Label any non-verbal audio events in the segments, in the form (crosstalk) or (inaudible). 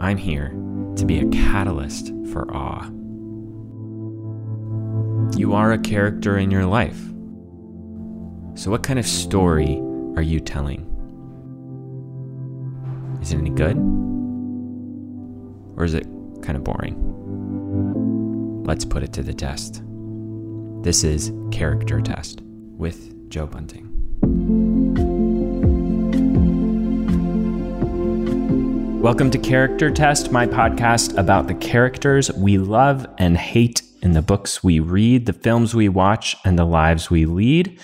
I'm here to be a catalyst for awe. You are a character in your life. So, what kind of story are you telling? Is it any good? Or is it kind of boring? Let's put it to the test. This is Character Test with Joe Bunting. Welcome to Character Test, my podcast about the characters we love and hate in the books we read, the films we watch, and the lives we lead.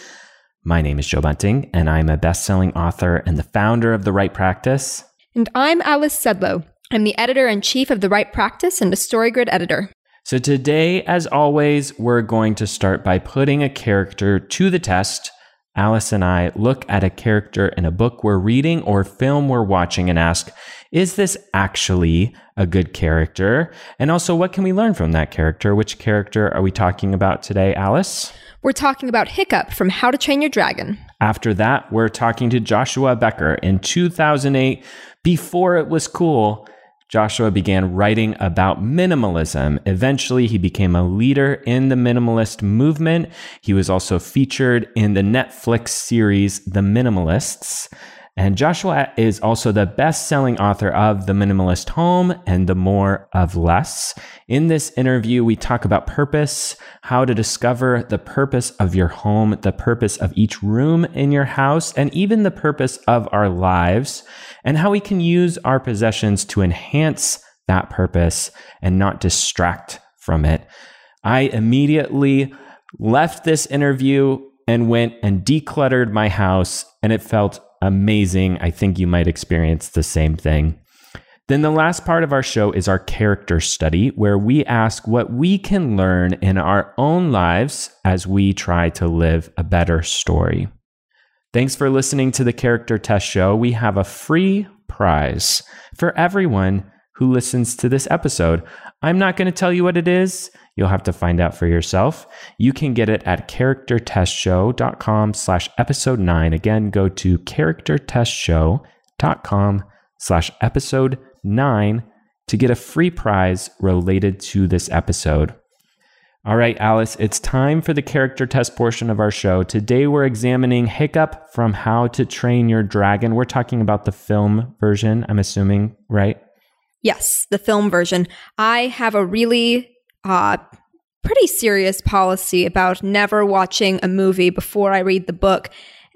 My name is Joe Bunting, and I'm a best selling author and the founder of The Write Practice. And I'm Alice Sedlow. I'm the editor in chief of The Write Practice and a StoryGrid editor. So, today, as always, we're going to start by putting a character to the test. Alice and I look at a character in a book we're reading or film we're watching and ask, is this actually a good character? And also, what can we learn from that character? Which character are we talking about today, Alice? We're talking about Hiccup from How to Train Your Dragon. After that, we're talking to Joshua Becker in 2008, before it was cool. Joshua began writing about minimalism. Eventually, he became a leader in the minimalist movement. He was also featured in the Netflix series The Minimalists. And Joshua is also the best selling author of The Minimalist Home and The More of Less. In this interview, we talk about purpose, how to discover the purpose of your home, the purpose of each room in your house, and even the purpose of our lives, and how we can use our possessions to enhance that purpose and not distract from it. I immediately left this interview and went and decluttered my house, and it felt amazing. I think you might experience the same thing. Then the last part of our show is our character study, where we ask what we can learn in our own lives as we try to live a better story. Thanks for listening to the Character Test Show. We have a free prize for everyone who listens to this episode. I'm not going to tell you what it is. You'll have to find out for yourself. You can get it at charactertestshow.com slash episode nine. Again, go to charactertestshow.com slash episode nine to get a free prize related to this episode. All right, Alice, it's time for the character test portion of our show. Today we're examining Hiccup from How to Train Your Dragon. We're talking about the film version, I'm assuming, right? Yes, the film version. I have a really uh, pretty serious policy about never watching a movie before I read the book.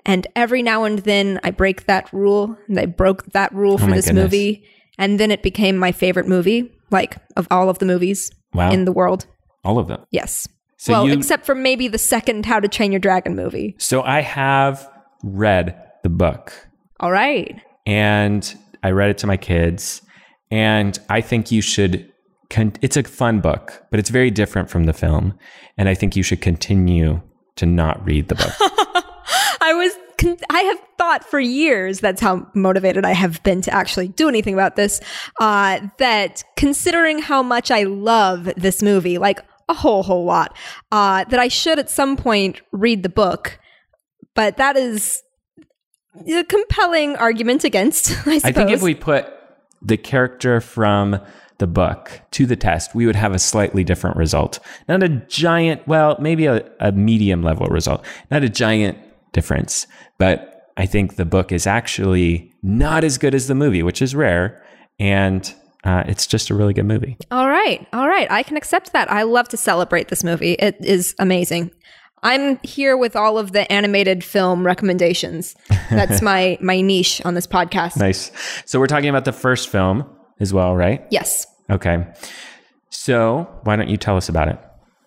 And every now and then I break that rule, and I broke that rule Oh for my this goodness. movie. And then it became my favorite movie, like of all of the movies Wow. in the world. All of them. Yes. So well, you- except for maybe the second How to Train Your Dragon movie. So I have read the book All right. and I read it to my kids. And I think you should, con- it's a fun book, but it's very different from the film. And I think you should continue to not read the book. (laughs) I was con- I have thought for years that's how motivated I have been to actually do anything about this uh, that considering how much I love this movie like a whole whole lot uh, that I should at some point read the book but that is a compelling argument against (laughs) I suppose I think if we put the character from the book to the test, we would have a slightly different result. Not a giant, well, maybe a, a medium level result, not a giant difference. But I think the book is actually not as good as the movie, which is rare. And uh, it's just a really good movie. All right. All right. I can accept that. I love to celebrate this movie. It is amazing. I'm here with all of the animated film recommendations. (laughs) That's my my niche on this podcast. Nice. So we're talking about the first film as well, right? Yes. Okay. So why don't you tell us about it?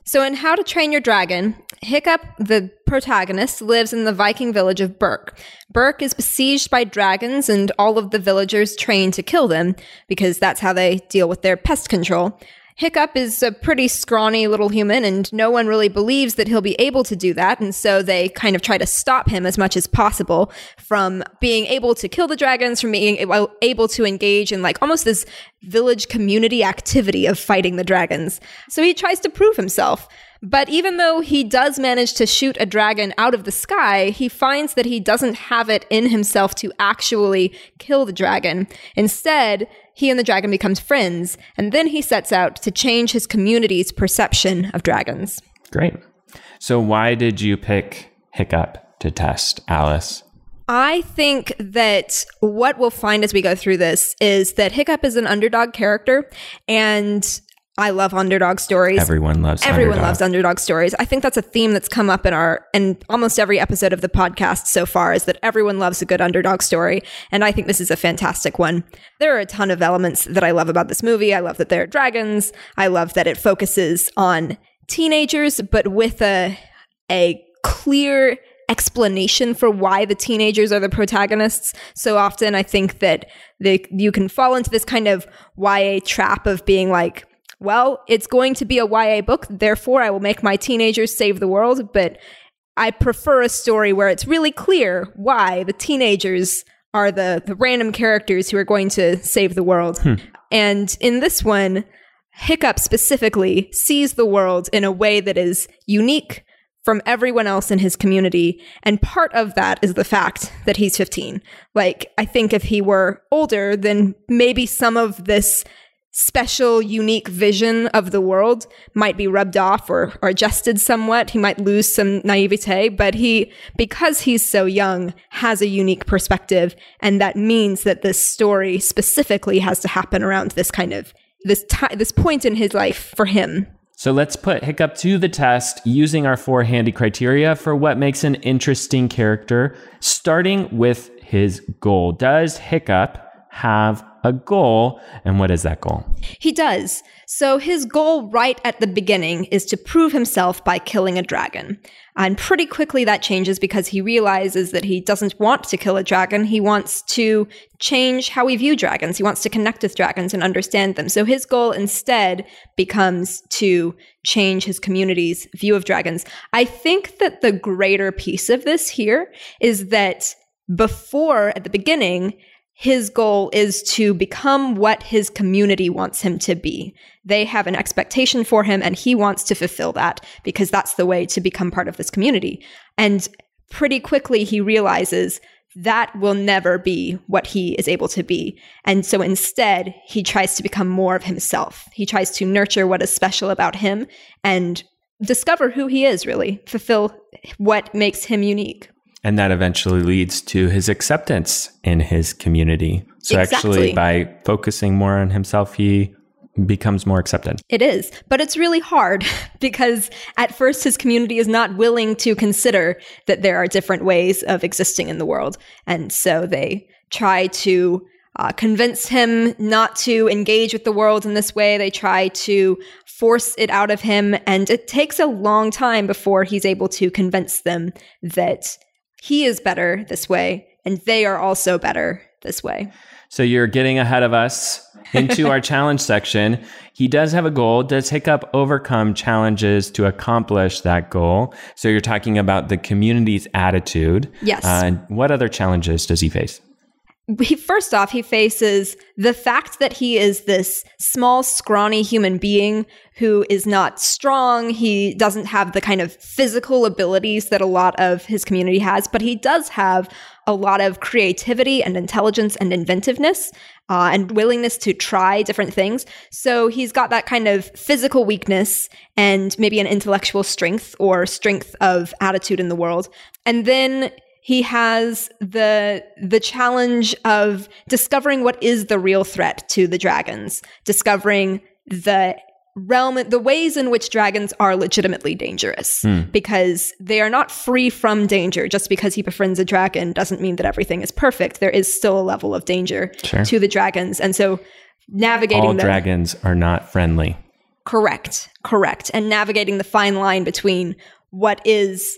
So in How to Train Your Dragon, Hiccup, the protagonist, lives in the Viking village of Berk. Berk is besieged by dragons and all of the villagers trained to kill them because that's how they deal with their pest control. Hiccup is a pretty scrawny little human, and no one really believes that he'll be able to do that. And so they kind of try to stop him as much as possible from being able to kill the dragons, from being able to engage in like almost this village community activity of fighting the dragons. So he tries to prove himself. But even though he does manage to shoot a dragon out of the sky, he finds that he doesn't have it in himself to actually kill the dragon. Instead, he and the dragon becomes friends, and then he sets out to change his community's perception of dragons. Great. So, why did you pick Hiccup to test, Alice? I think that what we'll find as we go through this is that Hiccup is an underdog character, and I love underdog stories. Everyone loves Everyone underdog. loves underdog stories. I think that's a theme that's come up in our in almost every episode of the podcast so far is that everyone loves a good underdog story, and I think this is a fantastic one. There are a ton of elements that I love about this movie. I love that there are dragons. I love that it focuses on teenagers, but with a a clear explanation for why the teenagers are the protagonists. So often I think that they, you can fall into this kind of YA trap of being like, well, it's going to be a YA book, therefore I will make my teenagers save the world. But I prefer a story where it's really clear why the teenagers are the, the random characters who are going to save the world. Hmm. And in this one, Hiccup specifically sees the world in a way that is unique from everyone else in his community. And part of that is the fact that he's 15. Like, I think if he were older, then maybe some of this special, unique vision of the world might be rubbed off or, or adjusted somewhat. He might lose some naivete, but he, because he's so young, has a unique perspective. And that means that this story specifically has to happen around this kind of this ti- this point in his life for him. So let's put Hiccup to the test using our four handy criteria for what makes an interesting character, starting with his goal. Does Hiccup have a goal, and what is that goal? He does. So his goal right at the beginning is to prove himself by killing a dragon. And pretty quickly that changes because he realizes that he doesn't want to kill a dragon. He wants to change how we view dragons. He wants to connect with dragons and understand them. So his goal instead becomes to change his community's view of dragons. I think that the greater piece of this here is that before, at the beginning, his goal is to become what his community wants him to be. They have an expectation for him and he wants to fulfill that because that's the way to become part of this community. And pretty quickly he realizes that will never be what he is able to be. And so instead, he tries to become more of himself. He tries to nurture what is special about him and discover who he is, really, fulfill what makes him unique. And that eventually leads to his acceptance in his community. So Exactly. actually, by focusing more on himself, he becomes more accepted. It is, but it's really hard (laughs) because at first his community is not willing to consider that there are different ways of existing in the world. And so they try to uh, convince him not to engage with the world in this way. They try to force it out of him. And it takes a long time before he's able to convince them that he is better this way and they are also better this way. So you're getting ahead of us (laughs) into our challenge section. He does have a goal. Does Hiccup overcome challenges to accomplish that goal? So you're talking about the community's attitude. Yes. Uh, and what other challenges does he face? He first off he faces the fact that he is this small scrawny human being who is not strong. He doesn't have the kind of physical abilities that a lot of his community has but he does have a lot of creativity and intelligence and inventiveness uh, and willingness to try different things. So he's got that kind of physical weakness and maybe an intellectual strength or strength of attitude in the world. And then he has the the challenge of discovering what is the real threat to the dragons discovering the realm the ways in which dragons are legitimately dangerous hmm. because they are not free from danger just because he befriends a dragon doesn't mean that everything is perfect there is still a level of danger Sure. to the dragons and so navigating All the dragons are not friendly. Correct, correct. And navigating the fine line between what is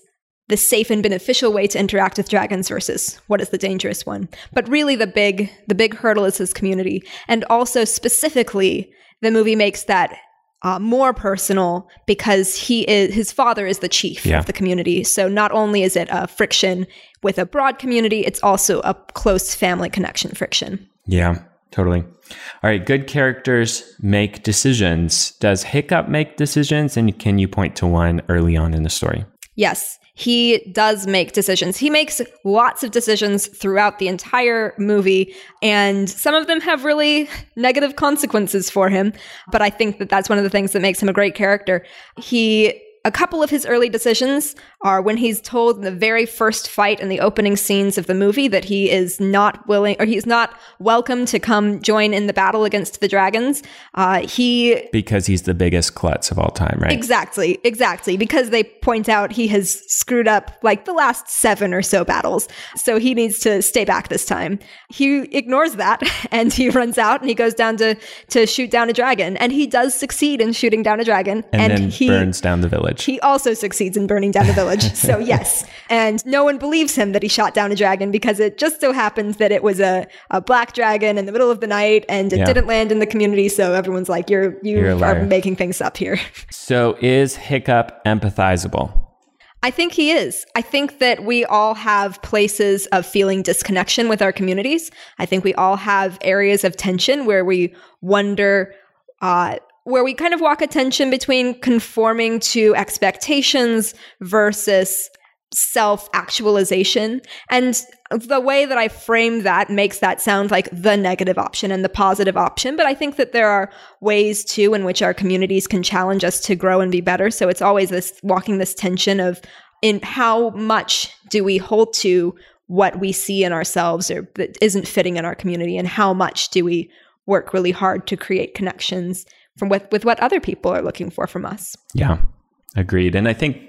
the safe and beneficial way to interact with dragons versus what is the dangerous one. But really the big the big hurdle is his community. And also specifically, the movie makes that uh, more personal because he is his father is the chief Yeah. of the community. So not only is it a friction with a broad community, it's also a close family connection friction. Yeah. Totally. All right. Good characters make decisions. Does Hiccup make decisions? And can you point to one early on in the story? Yes, he does make decisions. He makes lots of decisions throughout the entire movie, and some of them have really negative consequences for him. But I think that that's one of the things that makes him a great character. He a couple of his early decisions are when he's told in the very first fight in the opening scenes of the movie that he is not willing or he's not welcome to come join in the battle against the dragons. Uh, he because he's the biggest klutz of all time, right? Exactly, exactly. Because they point out he has screwed up like the last seven or so battles, so he needs to stay back this time. He ignores that (laughs) and he runs out and he goes down to to shoot down a dragon, and he does succeed in shooting down a dragon, and, and then he burns down the village. he also succeeds in burning down the village. (laughs) so yes. And no one believes him that he shot down a dragon because it just so happens that it was a, a black dragon in the middle of the night and it Yeah. didn't land in the community. So everyone's like, You're you You're are making things up here. (laughs) So is Hiccup empathizable? I think he is. I think that we all have places of feeling disconnection with our communities. I think we all have areas of tension where we wonder, uh, where we kind of walk a tension between conforming to expectations versus self actualization. And the way that I frame that makes that sound like the negative option and the positive option. But I think that there are ways too in which our communities can challenge us to grow and be better. So it's always this walking this tension of in how much do we hold to what we see in ourselves or that isn't fitting in our community and how much do we work really hard to create connections from with, with what other people are looking for from us. Yeah, agreed. And I think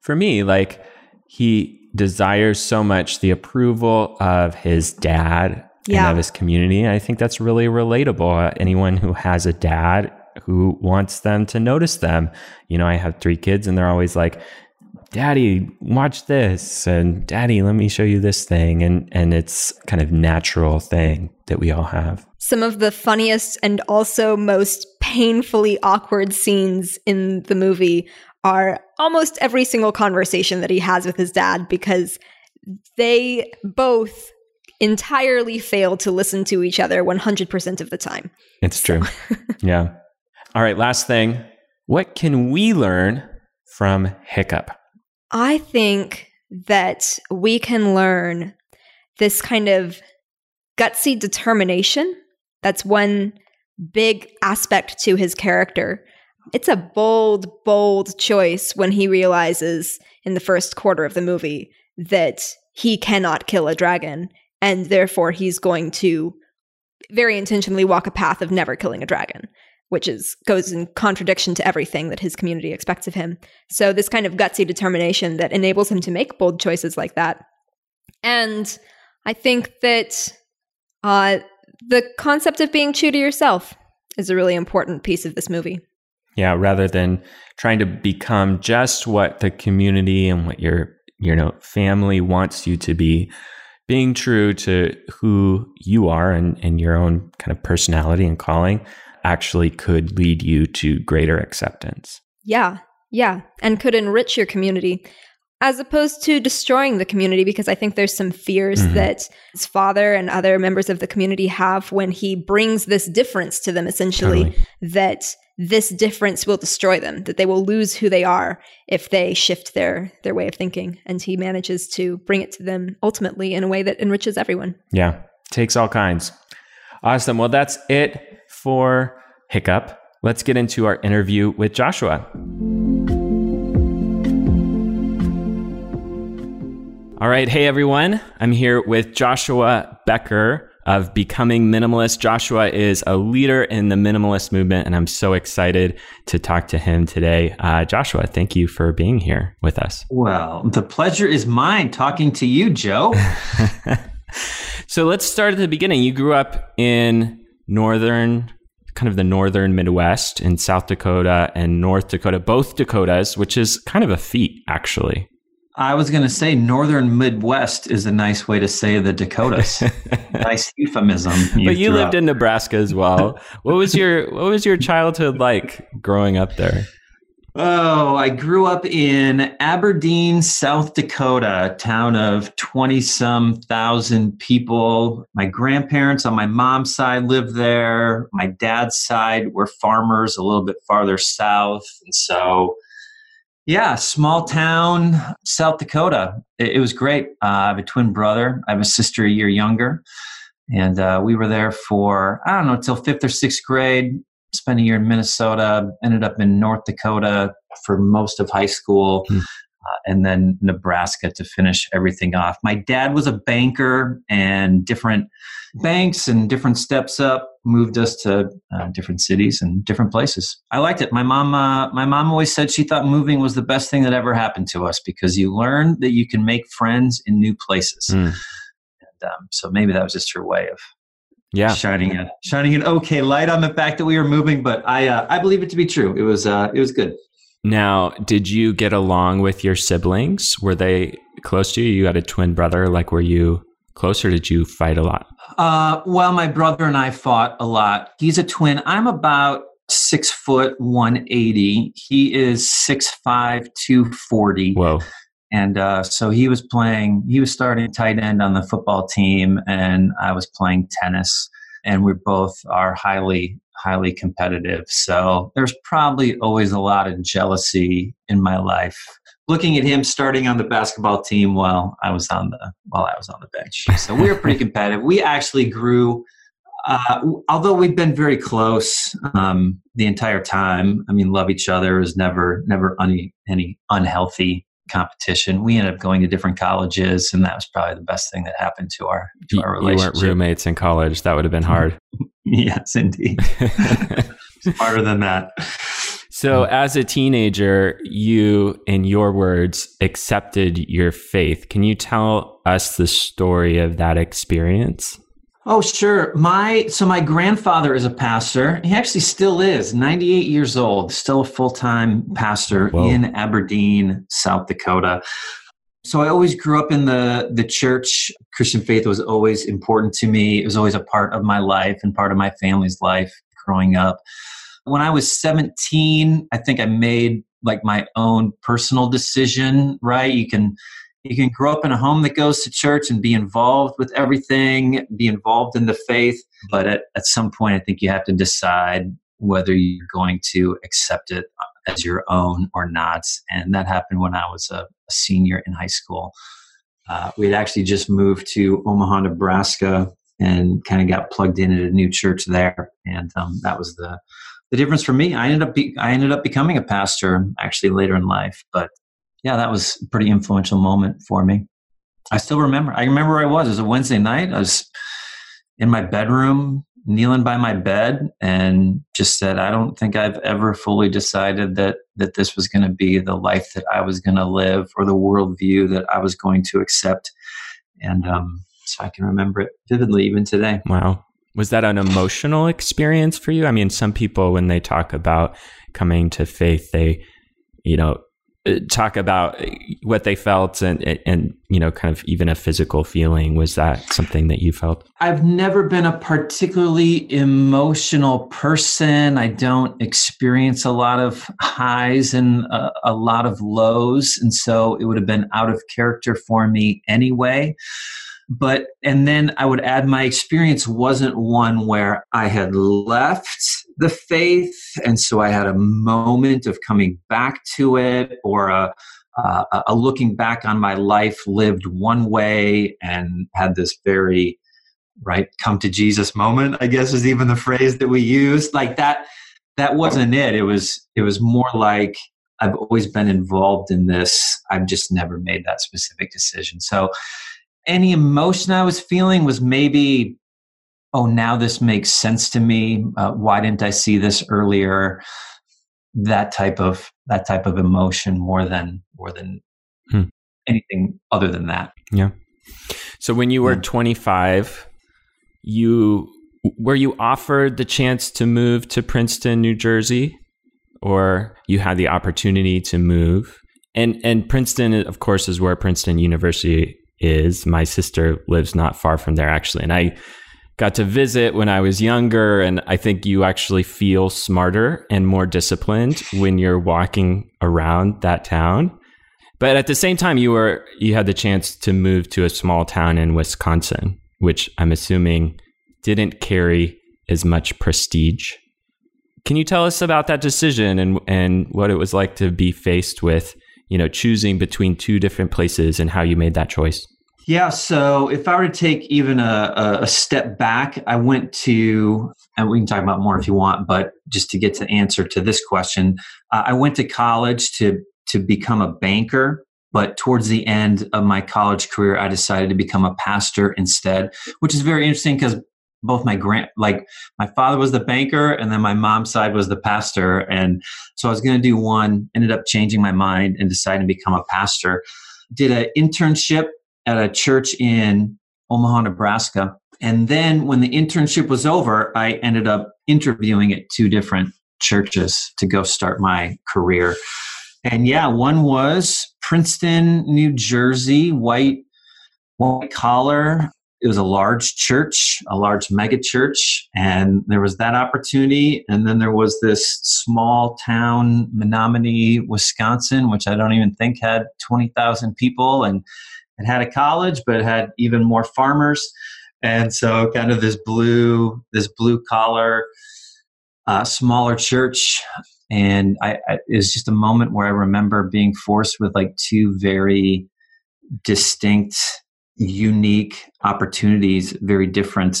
for me, like he desires so much the approval of his dad Yeah. and of his community. And I think that's really relatable. Uh, Anyone who has a dad who wants them to notice them. You know, I have three kids and they're always like, Daddy, watch this, and Daddy, let me show you this thing, and and it's kind of natural thing that we all have. some of the funniest and also most painfully awkward scenes in the movie are almost every single conversation that he has with his dad because they both entirely fail to listen to each other 100% of the time. It's true. (laughs) yeah. All right. Last thing. What can we learn from Hiccup? I think that we can learn this kind of gutsy determination. That's one big aspect to his character. It's a bold, bold choice when he realizes in the first quarter of the movie that he cannot kill a dragon, and therefore he's going to very intentionally walk a path of never killing a dragon, which is goes in contradiction to everything that his community expects of him. So this kind of gutsy determination that enables him to make bold choices like that. And I think that uh, the concept of being true to yourself is a really important piece of this movie. Yeah. Rather than trying to become just what the community and what your you know family wants you to be, being true to who you are and, and your own kind of personality and calling actually could lead you to greater acceptance. Yeah, yeah, and could enrich your community as opposed to destroying the community because I think there's some fears Mhm. that his father and other members of the community have when he brings this difference to them essentially Totally. that this difference will destroy them that they will lose who they are if they shift their their way of thinking and he manages to bring it to them ultimately in a way that enriches everyone. Yeah, takes all kinds. Awesome. Well, that's it for Hiccup. Let's get into our interview with Joshua. All right. Hey, everyone. I'm here with Joshua Becker of Becoming Minimalist. Joshua is a leader in the minimalist movement, and I'm so excited to talk to him today. Uh, Joshua, thank you for being here with us. Well, the pleasure is mine talking to you, Joe. (laughs) so let's start at the beginning. You grew up in northern, kind of the northern Midwest in South Dakota and North Dakota, both Dakotas, which is kind of a feat, actually. I was going to say Northern Midwest is a nice way to say the Dakotas. (laughs) nice euphemism. but you lived out. in Nebraska as well. what was your What was your childhood like growing up there? Oh, I grew up in Aberdeen, South Dakota, a town of 20 some thousand people. My grandparents on my mom's side lived there. My dad's side were farmers a little bit farther south. And so, yeah, small town, South Dakota. It, it was great. Uh, I have a twin brother, I have a sister a year younger. And uh, we were there for, I don't know, till fifth or sixth grade spent a year in Minnesota, ended up in North Dakota for most of high school, mm. uh, and then Nebraska to finish everything off. My dad was a banker, and different banks and different steps up moved us to uh, different cities and different places. I liked it. My mom, uh, my mom always said she thought moving was the best thing that ever happened to us because you learn that you can make friends in new places. Mm. And, um, so maybe that was just her way of yeah shining a shining an okay light on the fact that we were moving but i uh, i believe it to be true it was uh it was good now did you get along with your siblings were they close to you you had a twin brother like were you close or did you fight a lot uh well my brother and i fought a lot he's a twin i'm about six foot 180 he is six five 240 whoa and uh, so he was playing, he was starting tight end on the football team, and I was playing tennis. And we both are highly, highly competitive. So there's probably always a lot of jealousy in my life. Looking at him starting on the basketball team while I was on the while I was on the bench. So we were pretty (laughs) competitive. We actually grew uh, although we've been very close um, the entire time, I mean, love each other is never, never any, any unhealthy competition. We ended up going to different colleges, and that was probably the best thing that happened to our to our relationship. You weren't roommates in college; that would have been hard. (laughs) yes, indeed. (laughs) Harder than that. So, hmm. as a teenager, you, in your words, accepted your faith. Can you tell us the story of that experience? Oh, sure. My so my grandfather is a pastor. He actually still is, 98 years old, still a full-time pastor Whoa. in Aberdeen, South Dakota. So I always grew up in the the church. Christian faith was always important to me. It was always a part of my life and part of my family's life growing up. When I was 17, I think I made like my own personal decision, right? You can you can grow up in a home that goes to church and be involved with everything, be involved in the faith. But at, at some point, I think you have to decide whether you're going to accept it as your own or not. And that happened when I was a, a senior in high school. Uh, we had actually just moved to Omaha, Nebraska, and kind of got plugged in at a new church there. And um, that was the the difference for me. I ended up be, I ended up becoming a pastor actually later in life, but yeah, that was a pretty influential moment for me. I still remember. I remember where I was. It was a Wednesday night. I was in my bedroom, kneeling by my bed, and just said, "I don't think I've ever fully decided that that this was going to be the life that I was going to live, or the worldview that I was going to accept." And um, so I can remember it vividly even today. Wow. Was that an emotional experience for you? I mean, some people, when they talk about coming to faith, they, you know, uh, talk about uh, what they felt and and you know kind of even a physical feeling. Was that something that you felt? I've never been a particularly emotional person. I don't experience a lot of highs and a, a lot of lows. And so it would have been out of character for me anyway but and then i would add my experience wasn't one where i had left the faith and so i had a moment of coming back to it or a, a looking back on my life lived one way and had this very right come to jesus moment i guess is even the phrase that we use like that that wasn't it. It was it was more like i've always been involved in this. I've just never made that specific decision. So any emotion I was feeling was maybe, oh, now this makes sense to me. Uh, why didn't I see this earlier? That type of that type of emotion more than more than hmm. anything other than that. Yeah. So when you were yeah. 25, you were you offered the chance to move to Princeton, New Jersey, or you had the opportunity to move? And and Princeton, of course, is where Princeton University is. My sister lives not far from there, actually. And I got to visit when I was younger. And I think you actually feel smarter and more disciplined when you're walking around that town. But at the same time, you were you had the chance to move to a small town in Wisconsin, which I'm assuming didn't carry as much prestige. Can you tell us about that decision and and what it was like to be faced with, you know, choosing between two different places and how you made that choice? Yeah. So if I were to take even a, a step back, I went to, and we can talk about more if you want, but just to get to answer to this question, uh, I went to college to to become a banker. But towards the end of my college career, I decided to become a pastor instead, which is very interesting because both my grand like my father was the banker and then my mom's side was the pastor and so i was going to do one ended up changing my mind and deciding to become a pastor did an internship at a church in Omaha, Nebraska. And then when the internship was over, I ended up interviewing at two different churches to go start my career. And yeah, one was Princeton, New Jersey, white white collar. It was a large church, a large mega church, and there was that opportunity. And then there was this small town, Menomonie, Wisconsin, which I don't even think had 20,000 people. And it had a college, but had even more farmers. And so, kind of this blue, this blue collar, uh, smaller church. And I, I, it was just a moment where I remember being forced with like two very distinct, unique opportunities, very different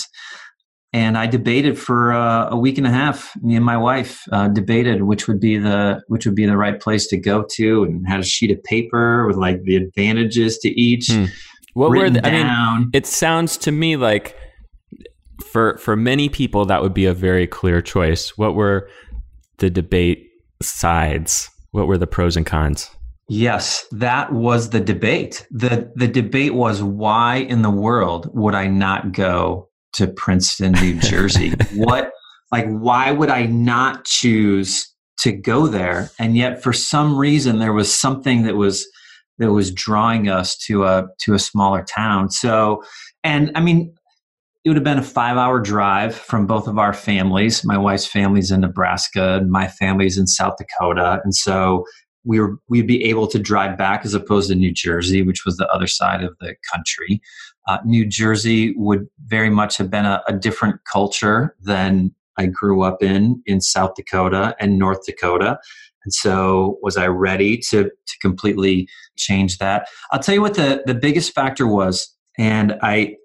and I debated for uh, a week and a half. Me and my wife uh, debated which would be the which would be the right place to go to, and had a sheet of paper with like the advantages to each. Hmm. What were the, I mean? It sounds to me like for for many people that would be a very clear choice. What were the debate sides? What were the pros and cons? Yes, that was the debate. the The debate was why in the world would I not go to Princeton, New Jersey. (laughs) what, like, why would I not choose to go there? And yet, for some reason, there was something that was that was drawing us to a to a smaller town. So, and I mean, it would have been a five hour drive from both of our families. My wife's family's in Nebraska, and my family's in South Dakota, and so we were we'd be able to drive back as opposed to New Jersey, which was the other side of the country. Uh, New Jersey would very much have been a, a, different culture than I grew up in in South Dakota and North Dakota. And so, was I ready to to completely change that? I'll tell you what the the biggest factor was, and I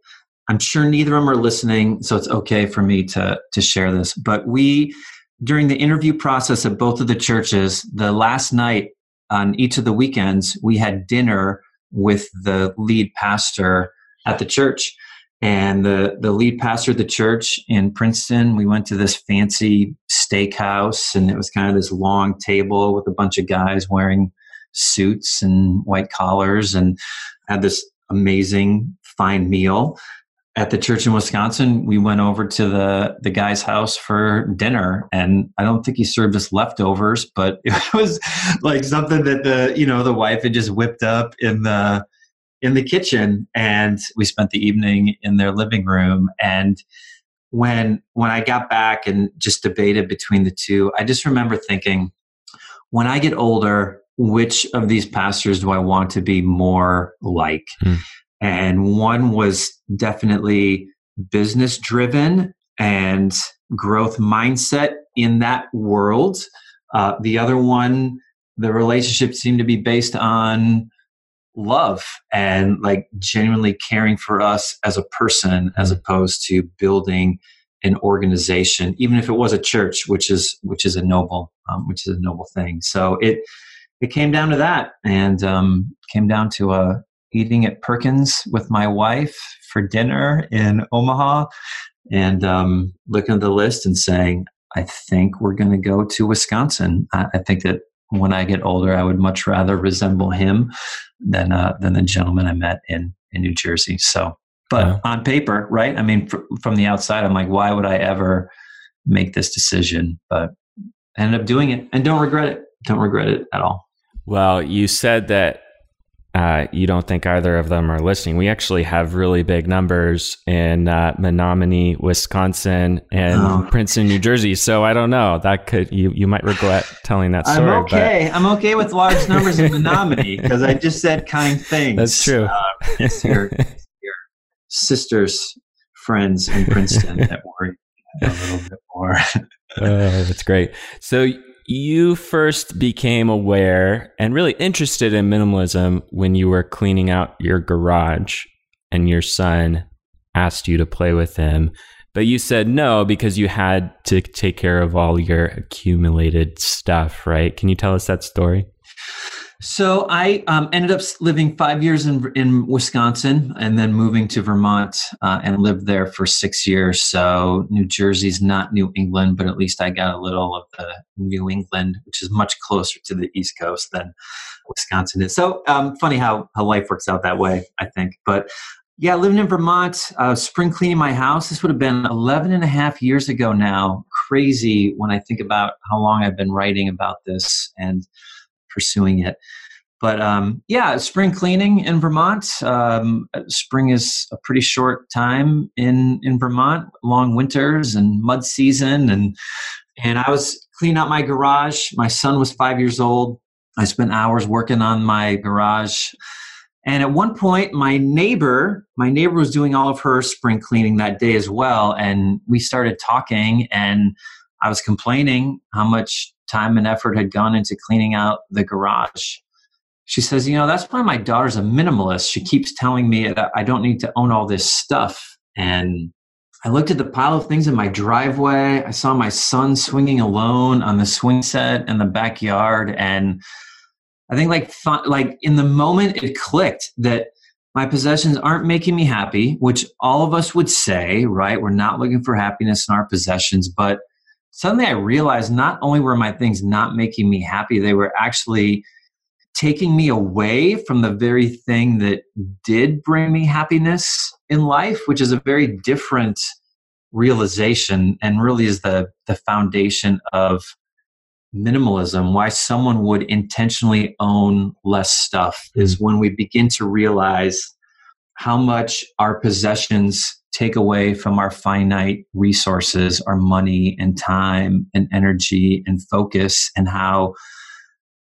I'm sure neither of them are listening, so it's okay for me to to share this. But we during the interview process at both of the churches, the last night on each of the weekends, we had dinner with the lead pastor at the church. And the, the lead pastor of the church in Princeton, we went to this fancy steakhouse, and it was kind of this long table with a bunch of guys wearing suits and white collars, and had this amazing fine meal at the church in Wisconsin, we went over to the the guy's house for dinner, and I don't think he served us leftovers, but (laughs) it was like something that the you know the wife had just whipped up in the in the kitchen, and we spent the evening in their living room. And when when I got back and just debated between the two, I just remember thinking, when I get older, which of these pastors do I want to be more like? Mm and one was definitely business driven and growth mindset in that world. Uh, the other one, the relationship seemed to be based on love and like genuinely caring for us as a person as opposed to building an organization even if it was a church which is which is a noble um, which is a noble thing so it it came down to that and um, came down to a eating at Perkins with my wife for dinner in Omaha and um, looking at the list and saying, I think we're going to go to Wisconsin. I, I, think that when I get older, I would much rather resemble him than uh, than the gentleman I met in in New Jersey. So, but yeah. on paper, right? I mean, fr- from the outside, I'm like, why would I ever make this decision? But I ended up doing it, and don't regret it. Don't regret it at all. Well, you said that uh, you don't think either of them are listening. We actually have really big numbers in uh, Menomonie, Wisconsin, and oh. Princeton, New Jersey. So I don't know. That could you you might regret telling that story. I'm okay. But... I'm okay with large numbers in Menomonie because I just said kind things. That's true. Uh, your, your sister's friends in Princeton that worry a little bit more. (laughs) oh, that's great. So you first became aware and really interested in minimalism when you were cleaning out your garage and your son asked you to play with him. But you said no because you had to take care of all your accumulated stuff, right? Can you tell us that story? So I um, ended up living five years in in Wisconsin, and then moving to Vermont uh, and lived there for six years. So New Jersey's not New England, but at least I got a little of the New England, which is much closer to the East Coast than Wisconsin is. So um, funny how how life works out that way, I think. But yeah, living in Vermont, uh, spring cleaning my house. This would have been 11 and a half years ago now. Crazy when I think about how long I've been writing about this and pursuing it. But um, yeah, spring cleaning in Vermont. Um, spring is a pretty short time in in Vermont. Long winters and mud season, and and I was cleaning out my garage. My son was five years old. I spent hours working on my garage. And at one point, my neighbor, my neighbor was doing all of her spring cleaning that day as well. And we started talking, and I was complaining how much time and effort had gone into cleaning out the garage. She says, You know, that's why my daughter's a minimalist. She keeps telling me that I don't need to own all this stuff. And I looked at the pile of things in my driveway. I saw my son swinging alone on the swing set in the backyard. And I think, like, like in the moment, it clicked that my possessions aren't making me happy, which all of us would say, right? We're not looking for happiness in our possessions, but suddenly I realized not only were my things not making me happy, they were actually taking me away from the very thing that did bring me happiness in life, which is a very different realization and really is the, the foundation of minimalism. Why someone would intentionally own less stuff is mm. when we begin to realize how much our possessions take away from our finite resources, our money and time and energy and focus, and how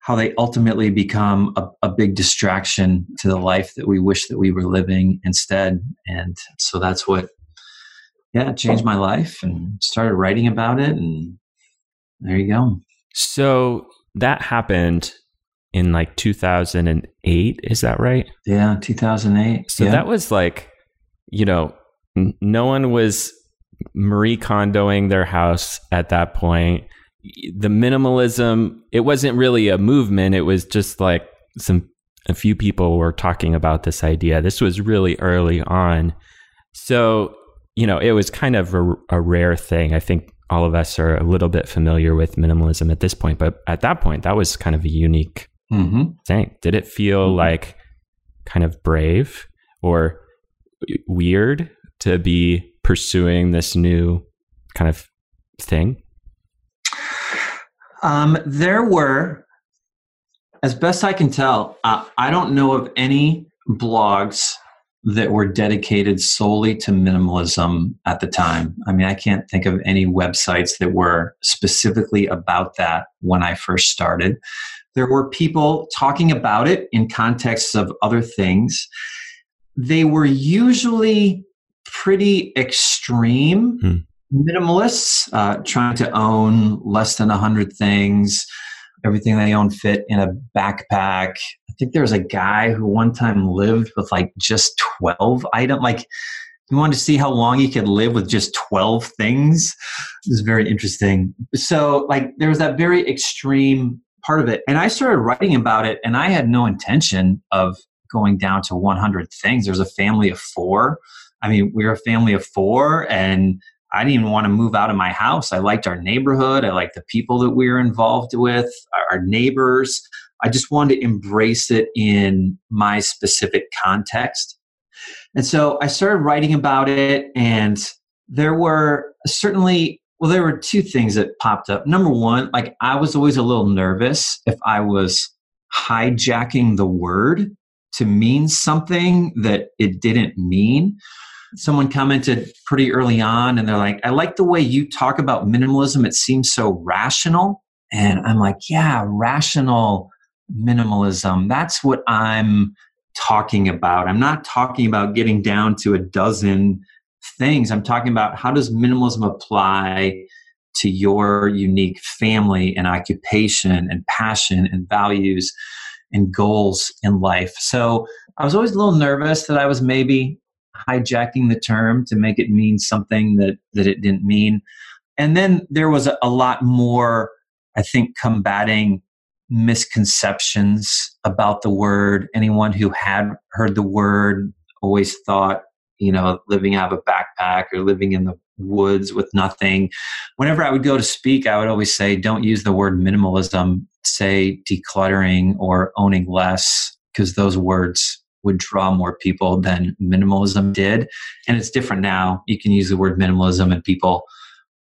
how they ultimately become a, a, big distraction to the life that we wish that we were living instead. And so that's what, yeah, changed my life and started writing about it. And there you go. So that happened in like 2008. Is that right? Yeah, 2008. So yeah. that was like, you know, no one was Marie Kondoing their house at that point. The minimalism, it wasn't really a movement. It was just like some, a few people were talking about this idea. This was really early on. So, you know, it was kind of a, a rare thing. I think all of us are a little bit familiar with minimalism at this point, but at that point, that was kind of a unique mm-hmm. thing. Did it feel mm-hmm. like kind of brave or weird to be pursuing this new kind of thing? Um, there were, as best I can tell, uh, I don't know of any blogs that were dedicated solely to minimalism at the time. I mean, I can't think of any websites that were specifically about that when I first started. There were people talking about it in contexts of other things. They were usually pretty extreme hmm. minimalists, uh, trying to own less than 100 things, everything they own fit in a backpack. I think there was a guy who one time lived with like just 12 items. Like, he wanted to see how long he could live with just 12 things. It was very interesting. So, like, there was that very extreme part of it. And I started writing about it, and I had no intention of going down to 100 things. There's a family of four. I mean, we are a family of four, and I didn't even want to move out of my house. I liked our neighborhood. I liked the people that we were involved with, our neighbors. I just wanted to embrace it in my specific context. And so I started writing about it, and there were certainly, well, there were two things that popped up. Number one, like I was always a little nervous if I was hijacking the word to mean something that it didn't mean. Someone commented pretty early on and they're like, I like the way you talk about minimalism. It seems so rational. And I'm like, yeah, rational minimalism. That's what I'm talking about. I'm not talking about getting down to a dozen things. I'm talking about how does minimalism apply to your unique family and occupation and passion and values and goals in life. So I was always a little nervous that I was maybe hijacking the term to make it mean something that that it didn't mean. And then there was a, a lot more, I think, combating misconceptions about the word. Anyone who had heard the word always thought, you know, living out of a backpack or living in the woods with nothing. Whenever I would go to speak, I would always say, don't use the word minimalism, say decluttering or owning less, because those words would draw more people than minimalism did. And it's different now. You can use the word minimalism and people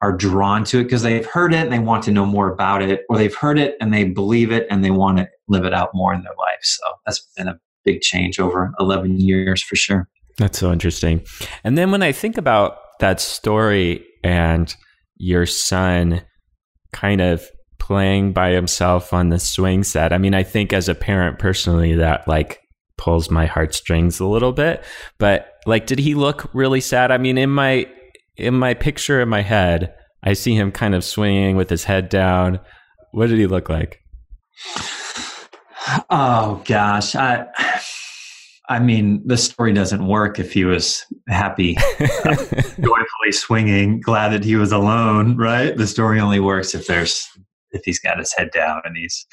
are drawn to it because they've heard it and they want to know more about it, or they've heard it and they believe it and they want to live it out more in their life. So that's been a big change over 11 years for sure. That's so interesting. And then when I think about that story and your son kind of playing by himself on the swing set, I mean, I think as a parent personally, that like pulls my heartstrings a little bit. But like, did he look really sad? I mean, in my in my picture in my head, I see him kind of swinging with his head down. What did he look like? Oh gosh, I I mean, the story doesn't work if he was happy, (laughs) joyfully swinging, glad that he was alone, right? The story only works if there's if he's got his head down and he's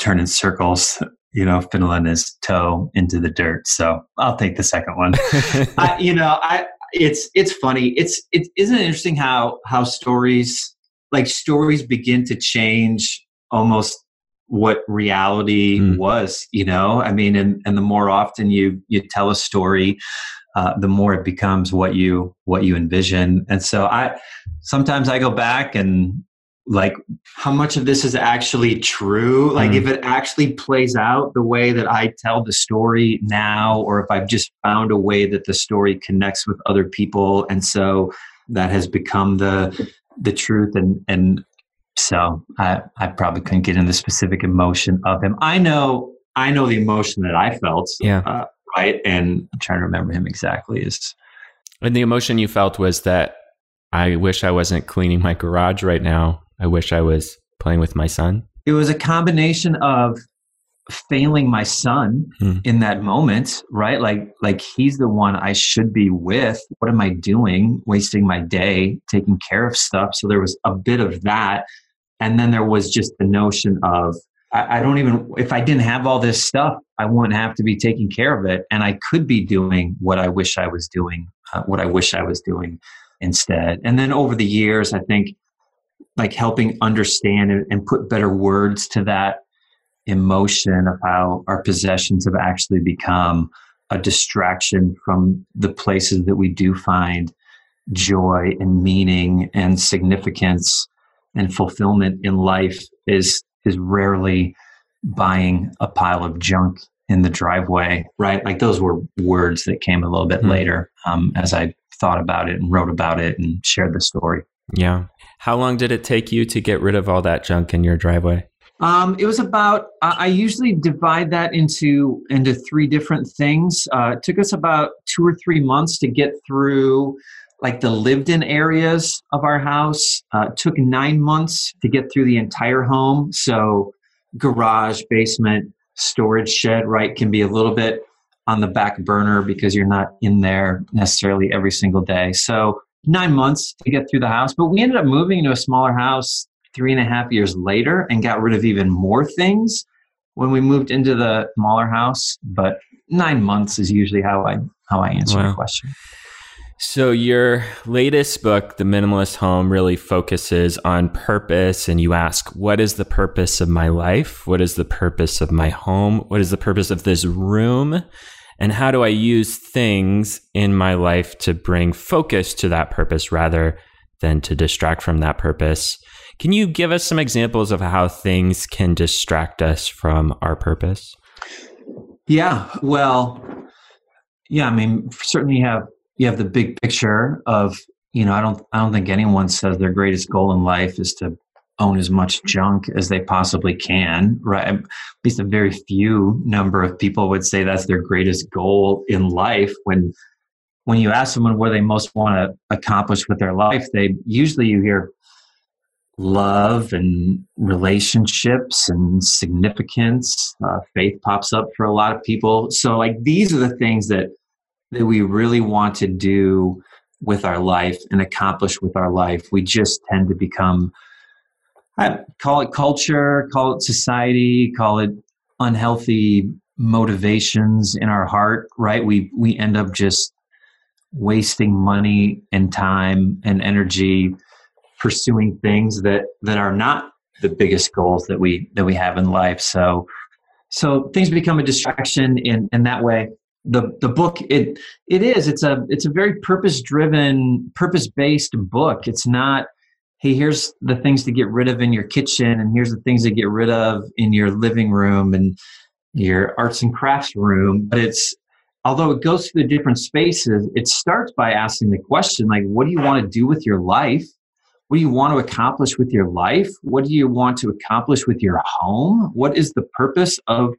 turning circles, you know, fiddling his toe into the dirt. So I'll take the second one. (laughs) I, you know, I it's it's funny. It's it isn't it interesting how how stories like stories begin to change almost what reality mm. was you know i mean and and the more often you you tell a story uh, the more it becomes what you what you envision and so i sometimes i go back and like how much of this is actually true? Like mm. if it actually plays out the way that i tell the story now or if i've just found a way that the story connects with other people and so that has become the the truth and and so i i probably couldn't get in the specific emotion of him. I know i know the emotion that i felt yeah. uh, right? And i'm trying to remember him exactly is and the emotion you felt was that i wish i wasn't cleaning my garage right now I wish I was playing with my son? It was a combination of failing my son hmm. in that moment right? Like like he's the one i should be with. What am i doing? Wasting my day taking care of stuff. So there was a bit of that. And then there was just the notion of I, I don't even if i didn't have all this stuff i wouldn't have to be taking care of it. And i could be doing what i wish i was doing uh, what i wish i was doing instead. And then over the years i think like helping understand and, and put better words to that emotion of how our possessions have actually become a distraction from the places that we do find joy and meaning and significance and fulfillment in life is is rarely buying a pile of junk in the driveway right like those were words that came a little bit mm-hmm. later um, as i thought about it and wrote about it and shared the story yeah how long did it take you to get rid of all that junk in your driveway? Um, it was about. I usually divide that into into three different things. Uh, it took us about two or three months to get through like the lived in areas of our house. Uh, took nine months to get through the entire home. So garage, basement, storage shed, right, can be a little bit on the back burner because you're not in there necessarily every single day. So nine months to get through the house. But we ended up moving into a smaller house three and a half years later and got rid of even more things when we moved into the smaller house. But nine months is usually how I how I answer wow. the question. So your latest book, The Minimalist Home, really focuses on purpose and you ask, what is the purpose of my life? What is the purpose of my home? What is the purpose of this room? And how do I use things in my life to bring focus to that purpose rather than to distract from that purpose? Can you give us some examples of how things can distract us from our purpose? Yeah, well, yeah, I mean, certainly you have you have the big picture of you know I don't I don't think anyone says their greatest goal in life is to own as much junk as they possibly can, right? At least a very few number of people would say that's their greatest goal in life. When when you ask someone what they most want to accomplish with their life, they usually you hear love and relationships and significance. Uh, faith pops up for a lot of people. So like these are the things that that we really want to do with our life and accomplish with our life. We just tend to become I call it culture, call it society, call it unhealthy motivations in our heart, right? We we end up just wasting money and time and energy pursuing things that that are not the biggest goals that we that we have in life. So so things become a distraction in in that way. The the book it it is it's a it's a very purpose driven purpose based book. It's not hey, here's the things to get rid of in your kitchen, and here's the things to get rid of in your living room and your arts and crafts room. But it's, although it goes through the different spaces, it starts by asking the question, like, what do you want to do with your life? What do you want to accomplish with your life? What do you want to accomplish with your home? What is the purpose of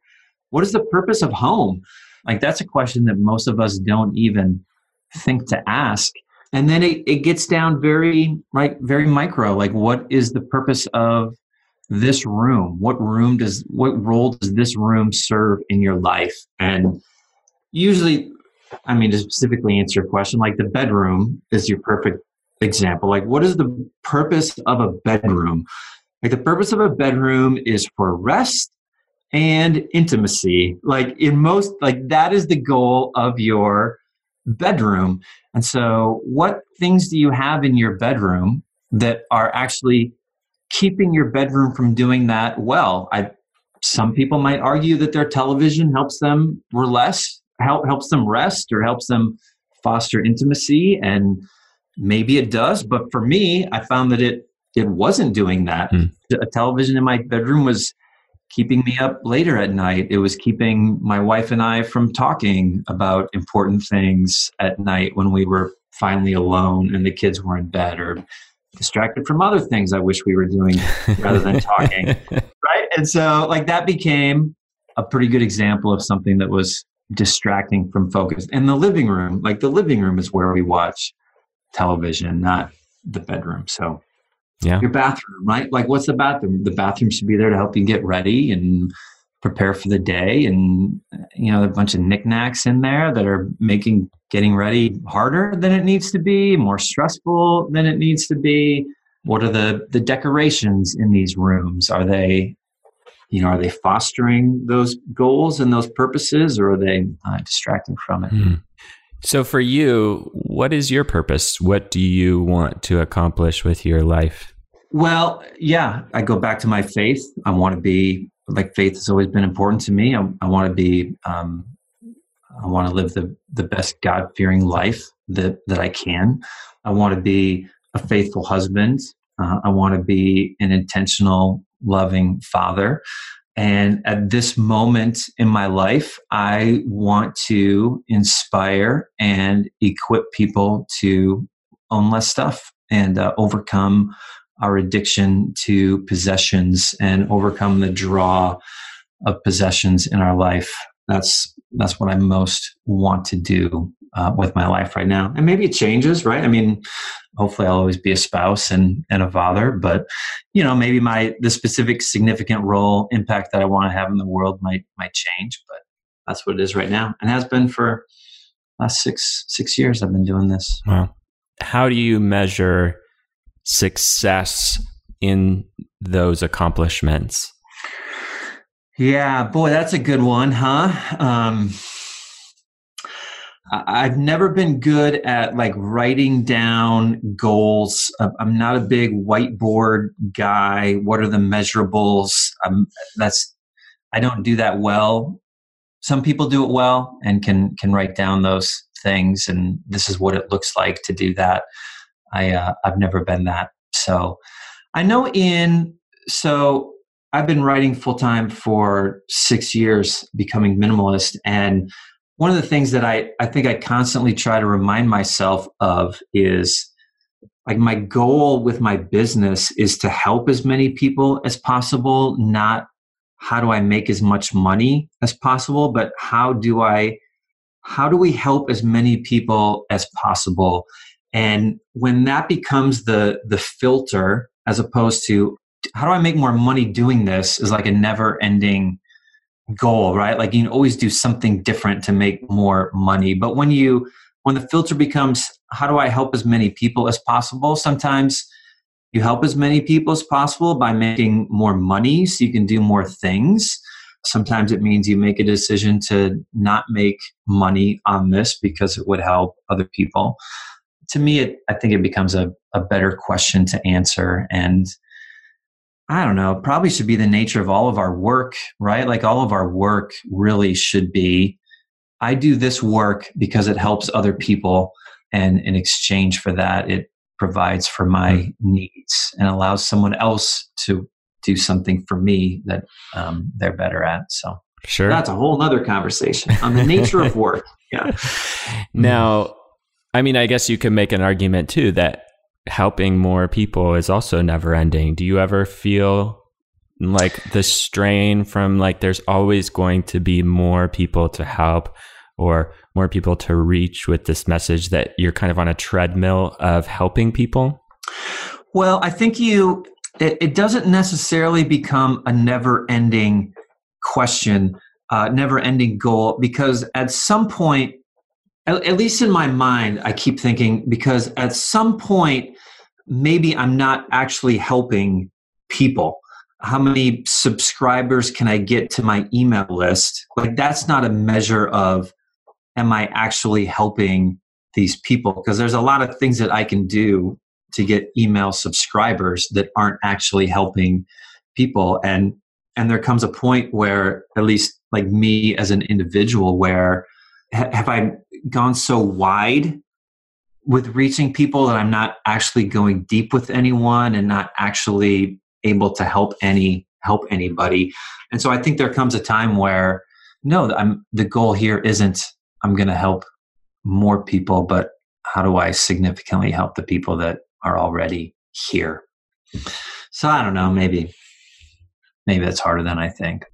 what is the purpose of home? Like that's a question that most of us don't even think to ask and then it, it gets down very right very micro like what is the purpose of this room? What room does what role does this room serve in your life? And usually i mean to specifically answer your question like the bedroom is your perfect example. Like what is the purpose of a bedroom? Like the purpose of a bedroom is for rest and intimacy. Like in most like that is the goal of your bedroom. And so, what things do you have in your bedroom that are actually keeping your bedroom from doing that well? I, some people might argue that their television helps them less, help, helps them rest or helps them foster intimacy. And maybe it does. But for me, I found that it, it wasn't doing that. Mm. A television in my bedroom was keeping me up later at night. It was keeping my wife and I from talking about important things at night when we were finally alone and the kids were in bed or distracted from other things I wish we were doing rather than talking. (laughs) right? And so like that became a pretty good example of something that was distracting from focus. And the living room, like the living room is where we watch television, not the bedroom. So yeah. Your bathroom, right? Like, what's the bathroom? The bathroom should be there to help you get ready and prepare for the day. And, you know, a bunch of knickknacks in there that are making getting ready harder than it needs to be, more stressful than it needs to be. What are the, the decorations in these rooms? Are they, you know, are they fostering those goals and those purposes or are they uh, distracting from it? Mm. So, for you, what is your purpose? What do you want to accomplish with your life? Well, yeah, I go back to my faith. I want to be like faith has always been important to me. I, I want to be, um, I want to live the the best God fearing life that that I can. I want to be a faithful husband. Uh, I want to be an intentional, loving father. And at this moment in my life, I want to inspire and equip people to own less stuff and uh, overcome our addiction to possessions and overcome the draw of possessions in our life. That's that's what I most want to do uh, with my life right now. And maybe it changes, right? I mean, hopefully I'll always be a spouse and, and a father, but you know, maybe my the specific significant role impact that I want to have in the world might might change, but that's what it is right now and has been for last six six years I've been doing this. Wow. How do you measure success in those accomplishments? Yeah, boy, that's a good one, huh? Um, I've never been good at like writing down goals. I'm not a big whiteboard guy. What are the measurables? I'm, that's I don't do that well. Some people do it well and can can write down those things, and this is what it looks like to do that. I uh, I've never been that. So I know in so I've been writing full time for six years, becoming minimalist. And one of the things that I, I think I constantly try to remind myself of is like my goal with my business is to help as many people as possible, not how do I make as much money as possible, but how do I how do we help as many people as possible? And when that becomes the the filter as opposed to how do I make more money doing this is like a never ending goal, right? Like you can always do something different to make more money. But when you when the filter becomes how do I help as many people as possible, sometimes you help as many people as possible by making more money so you can do more things. Sometimes it means you make a decision to not make money on this because it would help other people. To me, it, I think it becomes a, a better question to answer. And I don't know, probably should be the nature of all of our work, right? Like all of our work really should be I do this work because it helps other people. And in exchange for that, it provides for my mm. needs and allows someone else to do something for me that um, they're better at. So sure, that's a whole other conversation on the nature of work. Yeah. (laughs) Now, I mean, I guess you can make an argument too that helping more people is also never ending. Do you ever feel like the strain from like there's always going to be more people to help or more people to reach with this message that you're kind of on a treadmill of helping people? Well, I think you it, it doesn't necessarily become a never ending question, uh, never ending goal, because at some point, at, at least in my mind, I keep thinking because at some point, maybe I'm not actually helping people. How many subscribers can I get to my email list? Like, that's not a measure of am I actually helping these people? Because there's a lot of things that I can do to get email subscribers that aren't actually helping people and and there comes a point where at least like me as an individual where have i gone so wide with reaching people that i'm not actually going deep with anyone and not actually able to help any help anybody and so i think there comes a time where no i'm the goal here isn't i'm going to help more people but how do i significantly help the people that are already here. So I don't know, maybe maybe that's harder than I think.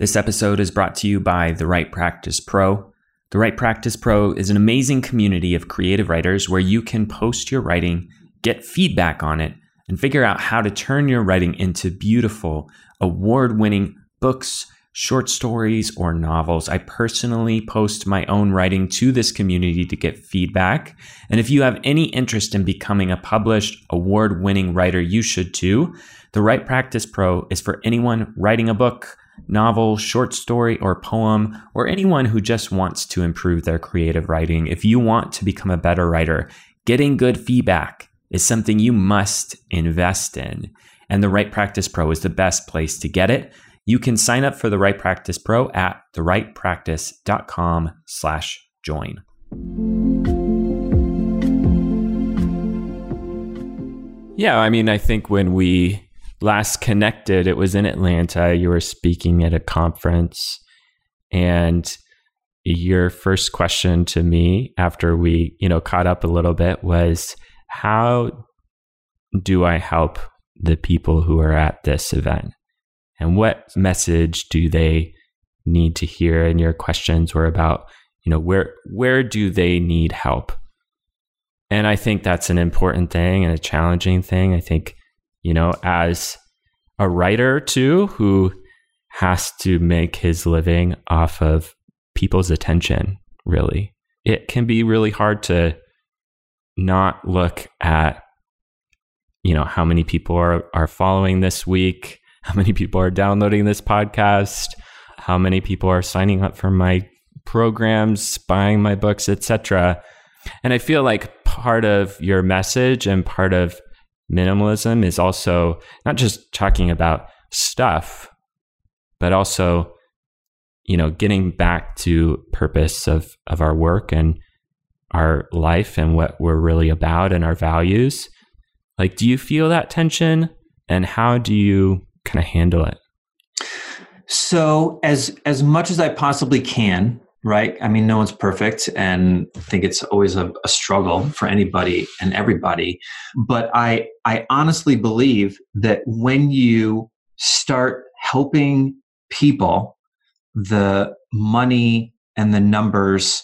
This episode is brought to you by The Write Practice Pro. The Write Practice Pro is an amazing community of creative writers where you can post your writing, get feedback on it, and figure out how to turn your writing into beautiful, award winning books, short stories, or novels. I personally post my own writing to this community to get feedback. And if you have any interest in becoming a published, award winning writer, you should too. The Write Practice Pro is for anyone writing a book, novel, short story, or poem, or anyone who just wants to improve their creative writing. If you want to become a better writer, getting good feedback is something you must invest in. And the Write Practice Pro is the best place to get it. You can sign up for the Write Practice Pro at thewritepractice.com slash join. Yeah, I mean, I think when we last connected, it was in Atlanta. You were speaking at a conference, and your first question to me after we, you know, caught up a little bit was, "How do I help the people who are at this event?" and what message do they need to hear and your questions were about you know where where do they need help and i think that's an important thing and a challenging thing i think you know as a writer too who has to make his living off of people's attention really it can be really hard to not look at you know how many people are are following this week (laughs) how many people are downloading this podcast, how many people are signing up for my programs, buying my books, etc. And I feel like part of your message and part of minimalism is also not just talking about stuff, but also you know getting back to purpose of of our work and our life and what we're really about and our values Like, do you feel that tension? And how do you kind of handle it? So, as as much as I possibly can, right? I mean, no one's perfect, and I think it's always a, a, struggle for anybody and everybody. But I I honestly believe that when you start helping people, the money and the numbers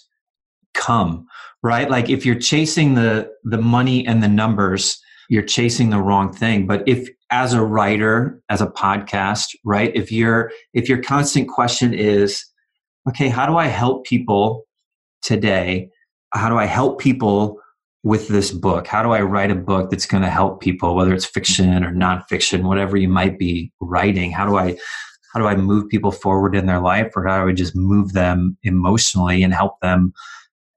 come, right? Like if you're chasing the the money and the numbers, you're chasing the wrong thing. But if as a writer, as a podcast, right? If your if your constant question is, okay, how do I help people today? How do I help people with this book? How do I write a book that's going to help people, whether it's fiction or nonfiction, whatever you might be writing? How do I how do I move people forward in their life, or how do I just move them emotionally and help them,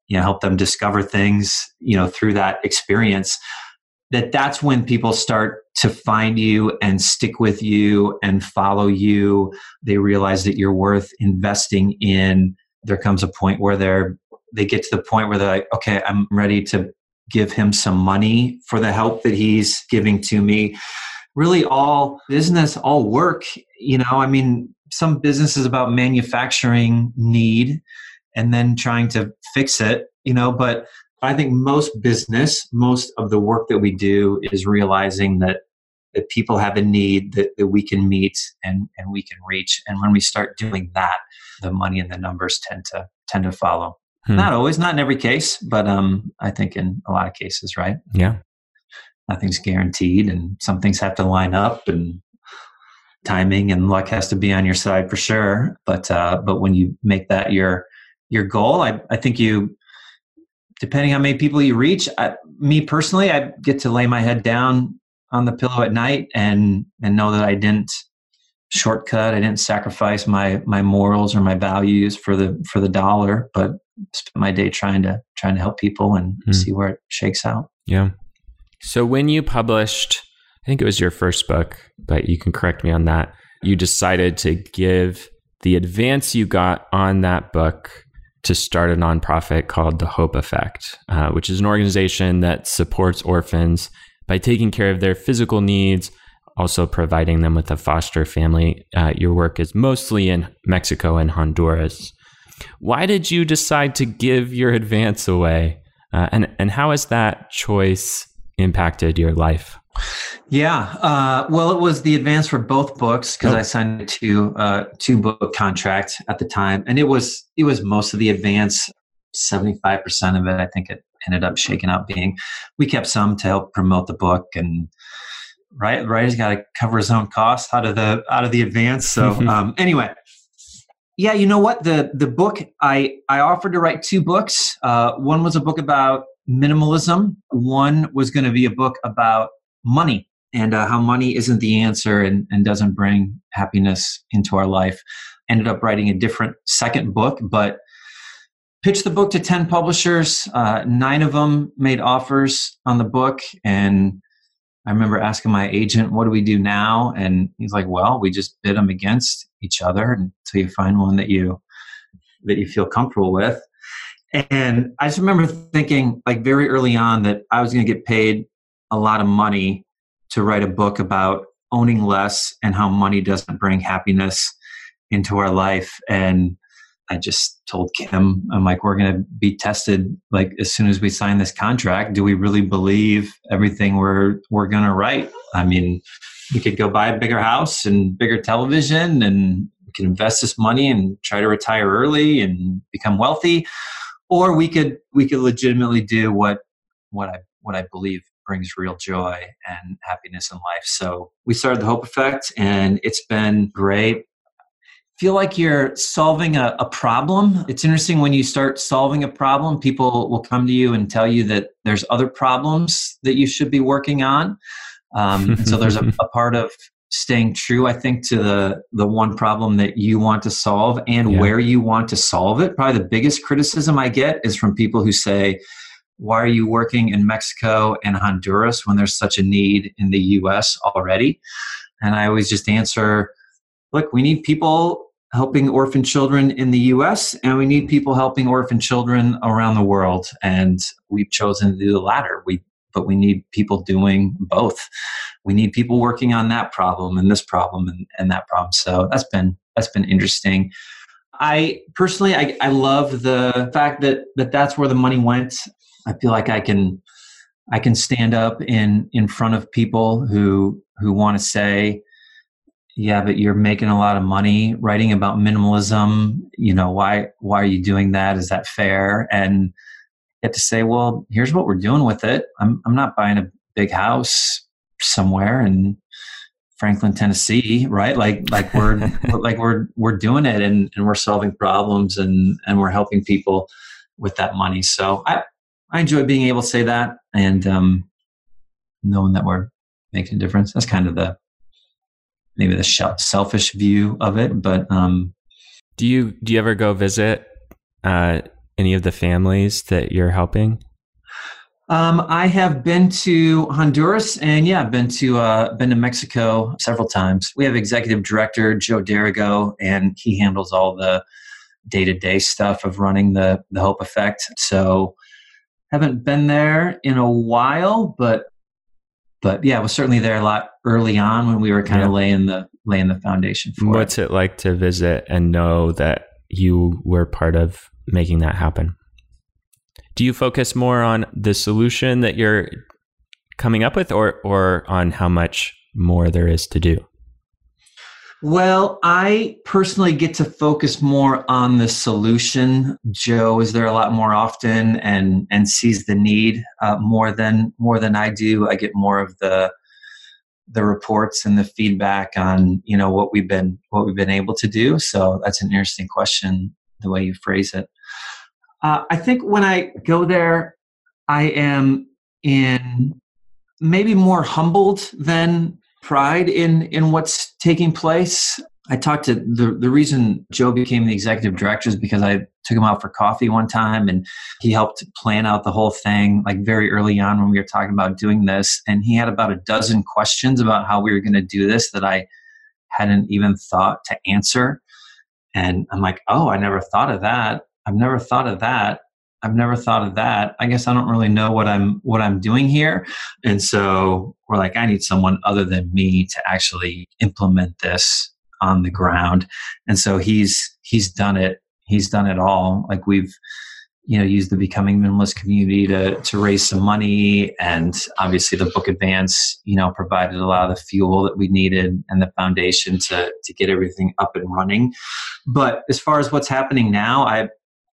you know, help them discover things, you know, through that experience? That that's when people start to find you and stick with you and follow you. They realize that you're worth investing in. There comes a point where they're they get to the point where they're like, okay, I'm ready to give him some money for the help that he's giving to me. Really, all business, all work, you know, I mean, some business is about manufacturing need and then trying to fix it, you know, but I think most business, most of the work that we do is realizing that that people have a need that, that we can meet and, and we can reach. And when we start doing that, the money and the numbers tend to tend to follow. Hmm. Not always, not in every case, but um, I think in a lot of cases, right? Yeah. Nothing's guaranteed, and some things have to line up, and timing and luck has to be on your side for sure. But uh, but when you make that your your goal, I, I think you, depending how many people you reach, I, me personally, I get to lay my head down on the pillow at night and and know that I didn't shortcut. I didn't sacrifice my my morals or my values for the for the dollar, but spent my day trying to trying to help people and mm. see where it shakes out. Yeah. So when you published, I think it was your first book, but you can correct me on that. You decided to give the advance you got on that book to start a nonprofit called the Hope Effect, uh, which is an organization that supports orphans by taking care of their physical needs, also providing them with a foster family. Uh, your work is mostly in Mexico and Honduras. Why did you decide to give your advance away? Uh, and, and how has that choice impacted your life? Yeah, uh, well, it was the advance for both books because oh. I signed a two uh, two book contract at the time, and it was it was most of the advance. Seventy five percent of it, I think, it ended up shaking out being. We kept some to help promote the book, and right, writer's got to cover his own costs out of the out of the advance. So (laughs) um, anyway, yeah, you know what? The the book I I offered to write two books. Uh, one was a book about minimalism. One was going to be a book about money and uh, how money isn't the answer and, and doesn't bring happiness into our life. Ended up writing a different second book, but pitched the book to 10 publishers. Uh, nine of them made offers on the book. And I remember asking my agent, what do we do now? And he's like, well, we just bid them against each other until you find one that you that you feel comfortable with. And I just remember thinking, like very early on, that I was going to get paid a lot of money to write a book about owning less and how money doesn't bring happiness into our life. And I just told Kim, I'm like, we're going to be tested like as soon as we sign this contract. Do we really believe everything we're we're going to write? I mean, we could go buy a bigger house and bigger television, and we could invest this money and try to retire early and become wealthy, or we could we could legitimately do what what I what I believe brings real joy and happiness in life. So we started the Hope Effect, and it's been great feel like you're solving a, a, problem. It's interesting when you start solving a problem, people will come to you and tell you that there's other problems that you should be working on. Um, so there's a, (laughs) a, part of staying true, I think, to the the one problem that you want to solve and yeah. where you want to solve it. Probably the biggest criticism I get is from people who say, "Why are you working in Mexico and Honduras when there's such a need in the U.S. already?" And I always just answer. Look, we need people helping orphan children in the US, and we need people helping orphan children around the world. And we've chosen to do the latter. We but we need people doing both. We need people working on that problem and this problem and, and that problem. So that's been that's been interesting. I personally, I, I love the fact that, that that's where the money went. I feel like I can, I can stand up in, in front of people who, who want to say, yeah, but you're making a lot of money writing about minimalism. You know, why, why are you doing that? Is that fair? And get to say, well, here's what we're doing with it. I'm, I'm not buying a big house somewhere in Franklin, Tennessee, right? Like like we're (laughs) like we're we're doing it and, and we're solving problems and and we're helping people with that money. So I I enjoy being able to say that and um, knowing that we're making a difference. That's kind of the maybe the selfish view of it. But um, do you do you ever go visit uh, any of the families that you're helping? Um, I have been to Honduras and yeah, I've been to uh, been to Mexico several times. We have executive director Joe Derigo, and he handles all the day to day stuff of running the the Hope Effect. So haven't been there in a while, but but yeah, I was certainly there a lot early on when we were kind yeah. of laying the laying the foundation for What's it. it like to visit and know that you were part of making that happen? do you focus more on the solution that you're coming up with or or on how much more there is to do well, I personally get to focus more on the solution. Joe is there a lot more often and and sees the need uh, more than more than I do. I get more of the the reports and the feedback on you know what we've been what we've been able to do. So that's an interesting question the way you phrase it. Uh, I think when I go there, I am in maybe more humbled than pride in in what's taking place. I talked to the the reason Joe became the executive director is because I took him out for coffee one time and he helped plan out the whole thing like very early on when we were talking about doing this and he had about a dozen questions about how we were going to do this that I hadn't even thought to answer and I'm like, "Oh, I never thought of that." I've never thought of that. I've never thought of that. I guess I don't really know what I'm what I'm doing here. And so we're like, I need someone other than me to actually implement this on the ground. And so he's he's done it. He's done it all. Like we've you know used the becoming minimalist community to to raise some money and obviously the book advance you know provided a lot of the fuel that we needed and the foundation to to get everything up and running but as far as what's happening now i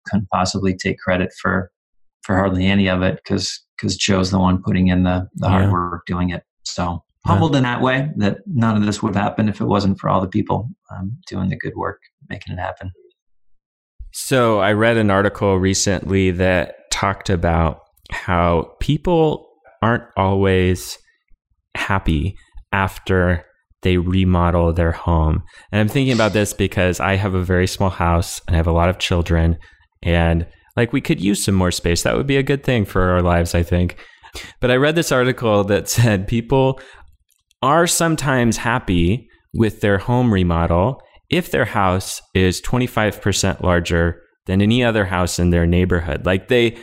couldn't possibly take credit for for hardly any of it because because Joe's the one putting in the the yeah. hard work doing it. So humbled yeah. in that way that none of this would have happened if it wasn't for all the people um, doing the good work making it happen. So I read an article recently that talked about how people aren't always happy after they remodel their home. And I'm thinking about this because I have a very small house and I have a lot of children and like we could use some more space. That would be a good thing for our lives, I think. But I read this article that (laughs) said people are sometimes happy with their home remodel if their house is 25% larger than any other house in their neighborhood. Like they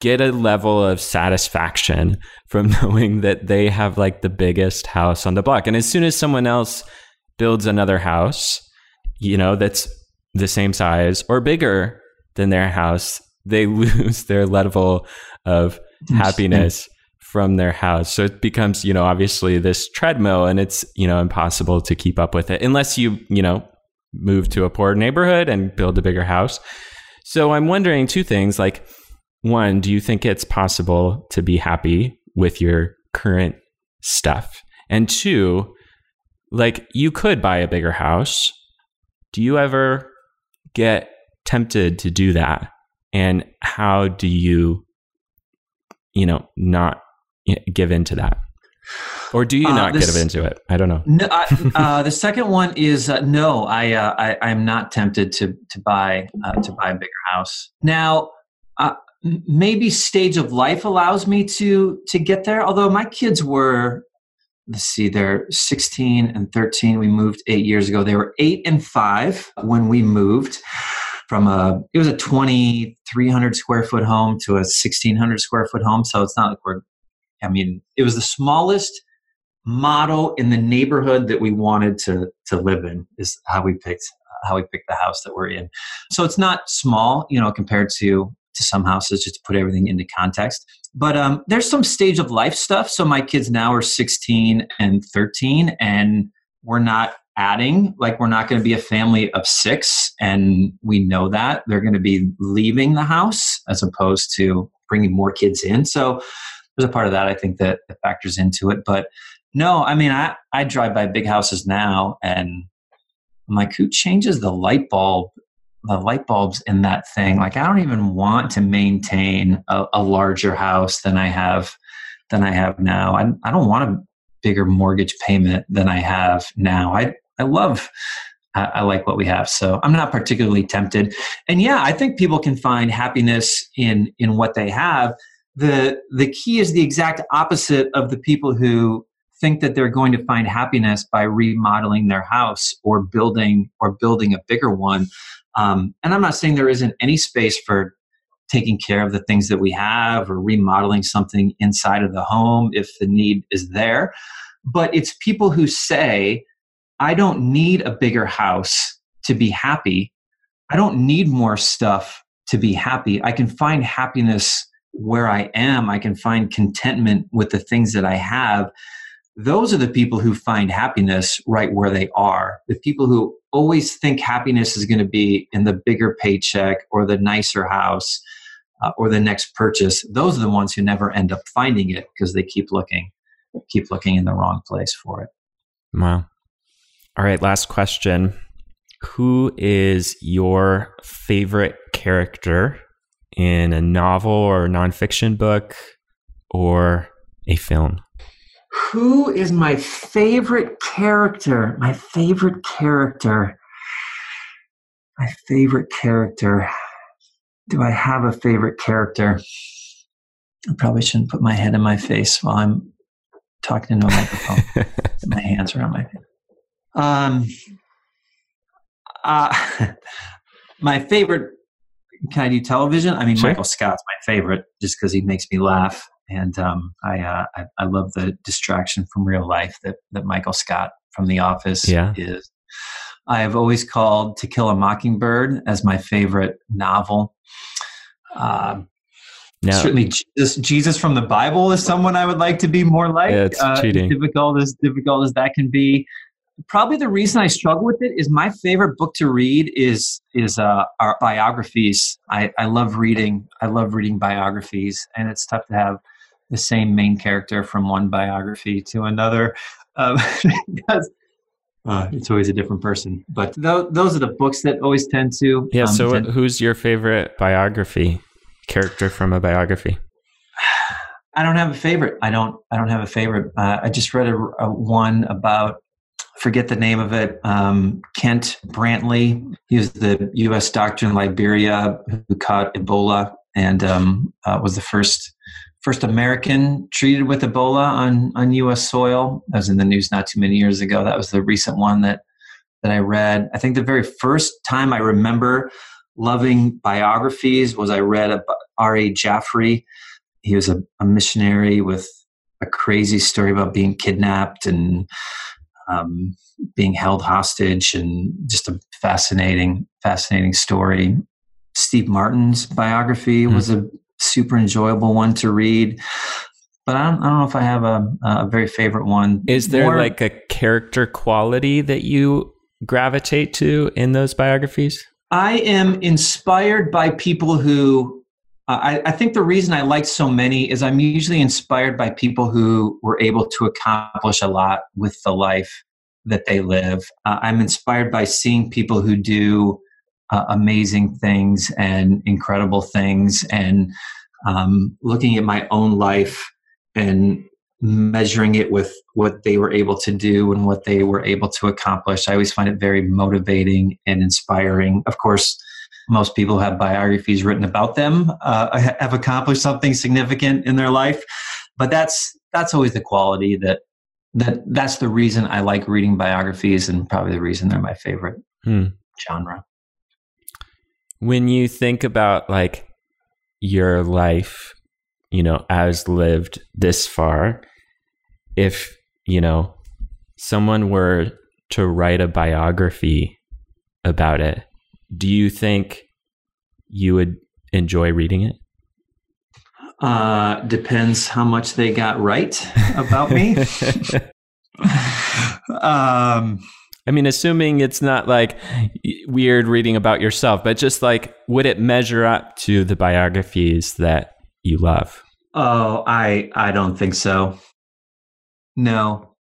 get a level of satisfaction (laughs) from (laughs) knowing that they have like the biggest house on the block. And as soon as someone else builds another house, you know, that's the same size or bigger, than their house, they (laughs) lose their level of happiness from their house. So it becomes, you know, obviously this treadmill and it's, you know, impossible to keep up with it unless you, you know, move to a poor neighborhood and build a bigger house. So I'm wondering two things like one, do you think it's possible to be happy with your current stuff? And two, like you could buy a bigger house. Do you ever get tempted to do that? And how do you you know not give into that? Or do you uh, not this, give into it? I don't know. No, I, uh, the second one is uh, no I, uh, I i'm not tempted to to buy uh, to buy a bigger house. Now uh, maybe stage of life allows me to to get there although my kids were let's see they're 16 and 13 we moved eight years ago. They were eight and five when we moved from a it was a 2300 square foot home to a 1600 square foot home so it's not like we're I mean, it was the smallest model in the neighborhood that we wanted to to live in is how we picked how we picked the house that we're in. So it's not small, you know, compared to to some houses, just to put everything into context. But um, there's some stage of life stuff. So my kids now are 16 and 13, and we're not adding like we're not going to be a family of six and we know that they're going to be leaving the house as opposed to bringing more kids in. So there's a part of that i think that, that factors into it. But no i mean i i drive by big houses now and i'm like who changes the light bulb the light bulbs in that thing? Like i don't even want to maintain a, a larger house than i have than i have now. I, I don't want a bigger mortgage payment than i have now. I I love I like what we have. So I'm not particularly tempted. And yeah, I think people can find happiness in in what they have. The the key is the exact opposite of the people who think that they're going to find happiness by remodeling their house or building or building a bigger one. Um, and I'm not saying there isn't any space for taking care of the things that we have or remodeling something inside of the home if the need is there. But it's people who say, I don't need a bigger house to be happy. I don't need more stuff to be happy. I can find happiness where I am. I can find contentment with the things that I have. Those are the people who find happiness right where they are. The people who always think happiness is going to be in the bigger paycheck or the nicer house uh, or the next purchase. Those are the ones who never end up finding it because they keep looking, keep looking in the wrong place for it. Wow. All right, last question. Who is your favorite character in a novel or nonfiction book or a film? Who is my favorite character? My favorite character. My favorite character. Do I have a favorite character? I probably shouldn't put my head in my face while I'm talking into a microphone. (laughs) my hands are on my face. Um, uh, (laughs) my favorite. Can I do television? I mean, sure. Michael Scott's my favorite, just because he makes me laugh, and um, I, uh, I, I love the distraction from real life that that Michael Scott from The Office yeah. is. I have always called To Kill a Mockingbird as my favorite novel. Um, now, certainly, Jesus, Jesus from the Bible is someone I would like to be more like. Yeah, it's uh, cheating. difficult as difficult as that can be probably the reason I struggle with it is my favorite book to read is is uh, our biographies. I, I love reading. I love reading biographies, and it's tough to have the same main character from one biography to another um, (laughs) because uh, it's always a different person. But th- those are the books that always tend to. Yeah. Um, so, tend- who's your favorite biography character from a biography? (sighs) I don't have a favorite. I don't. I don't have a favorite. Uh, I just read a, a one about forget the name of it. Um, Kent Brantly. He was the U.S. doctor in Liberia who caught Ebola and um, uh, was the first first American treated with Ebola on on U.S. soil. That was in the news not too many years ago. That was the recent one that that I read. I think the very first time I remember loving biographies was I read about R.A. Jaffray. He was a, a missionary with a crazy story about being kidnapped and um, being held hostage and just a fascinating, fascinating story. Steve Martin's biography mm. was a super enjoyable one to read. But I don't, I don't know if I have a, a very favorite one. Is there More, like a character quality that you gravitate to in those biographies? I am inspired by people who I, I, think the reason I like so many is I'm usually inspired by people who were able to accomplish a lot with the life that they live. Uh, I'm inspired by seeing people who do uh, amazing things and incredible things, and um, looking at my own life and measuring it with what they were able to do and what they were able to accomplish. I always find it very motivating and inspiring. Of course most people have biographies written about them, uh, have accomplished something significant in their life. But that's that's always the quality that that that's the reason I like reading biographies, and probably the reason they're my favorite hmm. genre. When you think about like your life, you know, as lived this far, if, you know, someone were to write a biography about it, do you think you would enjoy reading it? Uh, depends how much they got right about me. (laughs) um, I mean, assuming it's not like weird reading about yourself, but just like, would it measure up to the biographies that you love? Oh, I I don't think so. No,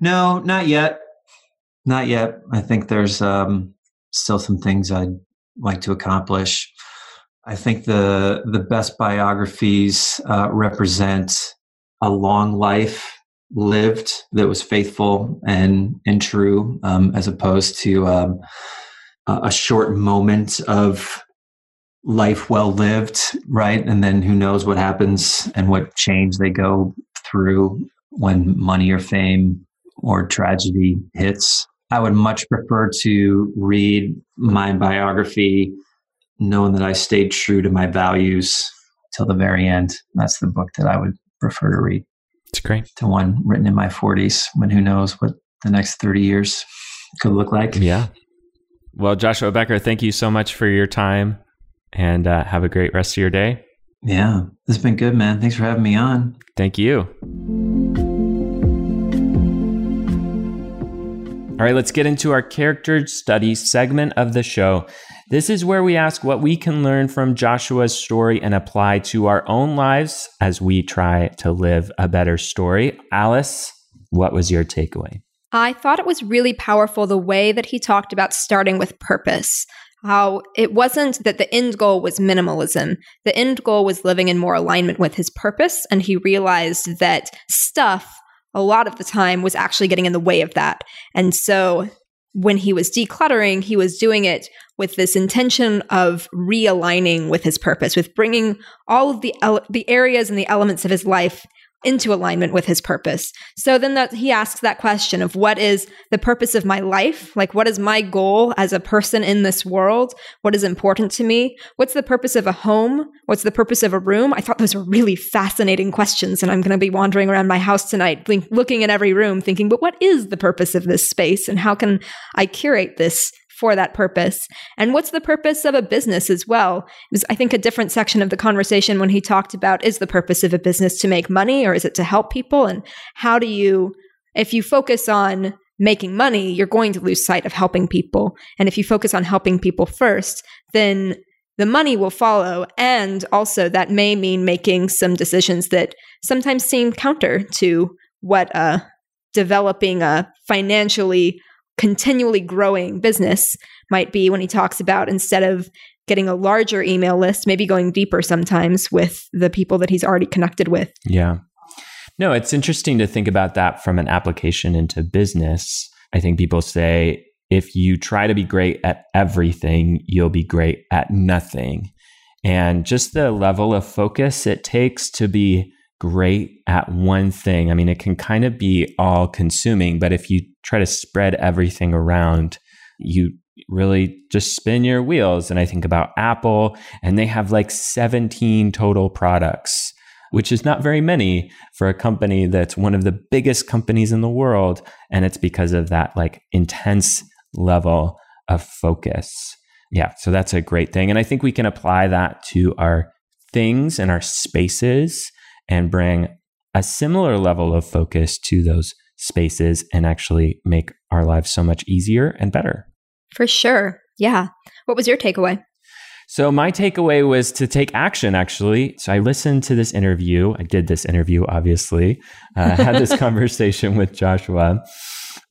no, not yet. Not yet. I think there's um, still some things I'd like to accomplish. I think the the best biographies uh, represent a long life lived that was faithful and and true, um, as opposed to um, a short moment of life well lived, right? And then who knows what happens and what change they go through when money or fame or tragedy hits. I would much prefer to read my biography knowing that I stayed true to my values till the very end. That's the book that I would prefer to read. It's great. To one written in my 40s when who knows what the next 30 years could look like. Yeah. Well, Joshua Becker, thank you so much for your time and uh, have a great rest of your day. Yeah, this has been good, man. Thanks for having me on. Thank you. All right, let's get into our character study segment of the show. This is where we ask what we can learn from Joshua's story and apply to our own lives as we try to live a better story. Alice, what was your takeaway? I thought it was really powerful the way that he talked about starting with purpose. How it wasn't that the end goal was minimalism. The end goal was living in more alignment with his purpose. And he realized that stuff, a lot of the time, was actually getting in the way of that. And so when he was decluttering, he was doing it with this intention of realigning with his purpose, with bringing all of the the areas and the elements of his life into alignment with his purpose. So then that he asks that question of what is the purpose of my life? Like what is my goal as a person in this world? What is important to me? What's the purpose of a home? What's the purpose of a room? I thought those were really fascinating questions and I'm going to be wandering around my house tonight looking at every room thinking, but what is the purpose of this space and how can I curate this for that purpose. And what's the purpose of a business as well? It was, I think, a different section of the conversation when he talked about is the purpose of a business to make money or is it to help people? And how do you, if you focus on making money, you're going to lose sight of helping people. And if you focus on helping people first, then the money will follow. And also, that may mean making some decisions that sometimes seem counter to what uh, developing a financially continually growing business might be when he talks about instead of getting a larger email list, maybe going deeper sometimes with the people that he's already connected with. Yeah. No, it's interesting to think about that from an application into business. I think people say if you try to be great at everything, you'll be great at nothing. And just the level of focus it takes to be great at one thing. I mean, it can kind of be all consuming, but if you try to spread everything around, you really just spin your wheels. And I think about Apple, and they have like 17 total products, which is not very many for a company that's one of the biggest companies in the world. And it's because of that like intense level of focus. Yeah, so that's a great thing. And I think we can apply that to our things and our spaces and bring a similar level of focus to those spaces and actually make our lives so much easier and better. For sure. Yeah. What was your takeaway? So, my takeaway was to take action, actually. So, I listened to this interview. I did this interview, obviously, uh, had this (laughs) conversation with Joshua.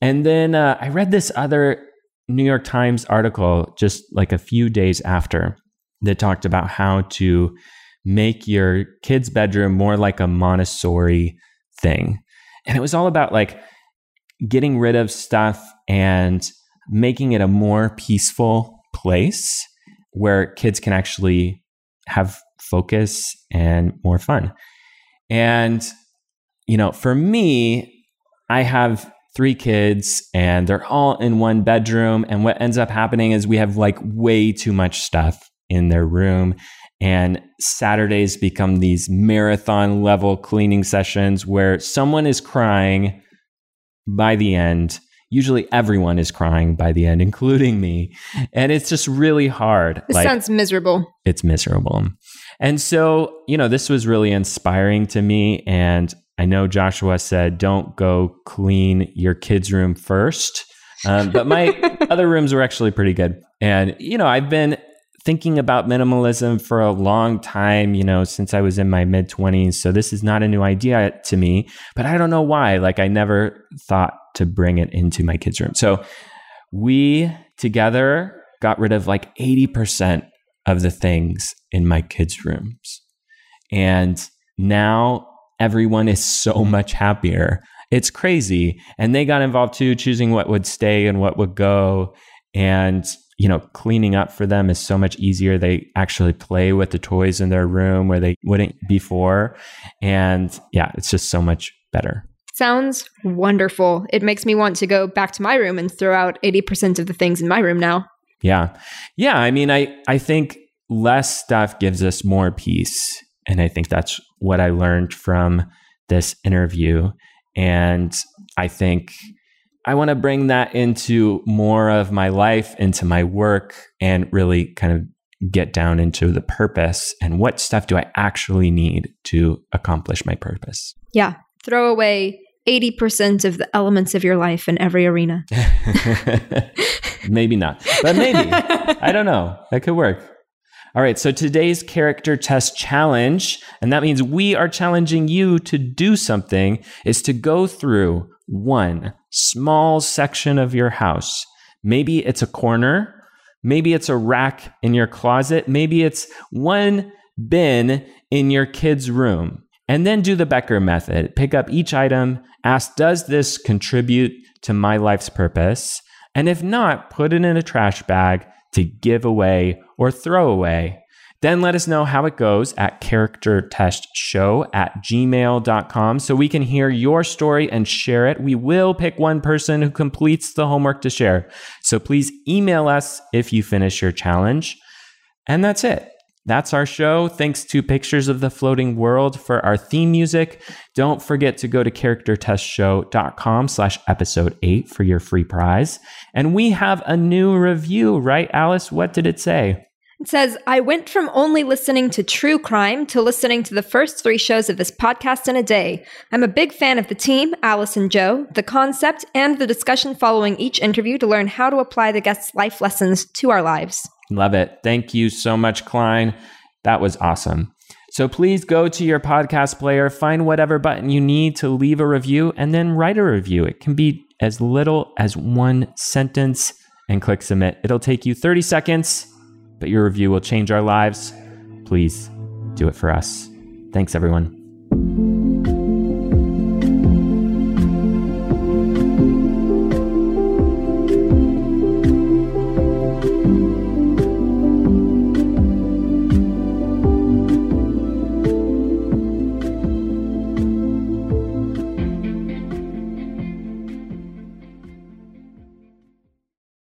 And then uh, I read this other New York Times article just like a few days after that talked about how to make your kid's bedroom more like a Montessori thing. And it was all about like getting rid of stuff and making it a more peaceful place where kids can actually have focus and more fun. And, you know, for me, I have three kids and they're all in one bedroom. And what ends up happening is we have like way too much stuff in their room And Saturdays become these marathon level cleaning sessions where someone is crying by the end. Usually everyone is crying by the end, (laughs) including me. And it's just really hard. This like, sounds miserable. It's miserable. And so, you know, this was really inspiring to me. And I know Joshua said, don't go clean your kids' room first. Um, but my (laughs) other rooms were actually pretty good. And, you know, I've been thinking about minimalism for a long time, you know, since I was in my mid 20s. So this is not a new idea to me, but I don't know why. Like, I never thought to bring it into my kids' room. So we together got rid of like 80% of the things in my kids' rooms. And now everyone is so (laughs) much happier. It's crazy. And they got involved too, choosing what would stay and what would go. And, you know, cleaning up for them is so much easier. They actually play with the toys in their room where they wouldn't before. And yeah, it's just so much better. Sounds wonderful. It makes me want to go back to my room and throw out 80% of the things in my room now. Yeah. Yeah. I mean, I, I think less stuff gives us more peace. And I think that's what I learned from this interview. And I think I want to bring that into more of my life, into my work, and really kind of get down into the purpose and what stuff do I actually need to accomplish my purpose. Yeah. Throw away 80% of the elements of your life in every arena. (laughs) (laughs) maybe not, but maybe. I don't know. That could work. All right, so today's character test challenge, and that means we are challenging you to do something, is to go through one small section of your house. Maybe it's a corner, maybe it's a rack in your closet, maybe it's one bin in your kid's room. And then do the Becker method. Pick up each item, ask, does this contribute to my life's purpose? And if not, put it in a trash bag to give away or throw away. Then let us know how it goes at charactertestshow at gmail.com so we can hear your story and share it. We will pick one person who completes the homework to share. So please email us if you finish your challenge. And that's it. That's our show. Thanks to Pictures of the Floating World for our theme music. Don't forget to go to charactertestshow.com slash episode 8 for your free prize. And we have a new review, right, Alice? What did it say? It says, I went from only listening to true crime to listening to the first three shows of this podcast in a day. I'm a big fan of the team, Alice and Joe, the concept, and the discussion following each interview to learn how to apply the guests' life lessons to our lives. Love it. Thank you so much, Klein. That was awesome. So please go to your podcast player, find whatever button you need to leave a review, and then write a review. It can be as little as one sentence and click submit. It'll take you 30 seconds, but your review will change our lives. Please do it for us. Thanks, everyone.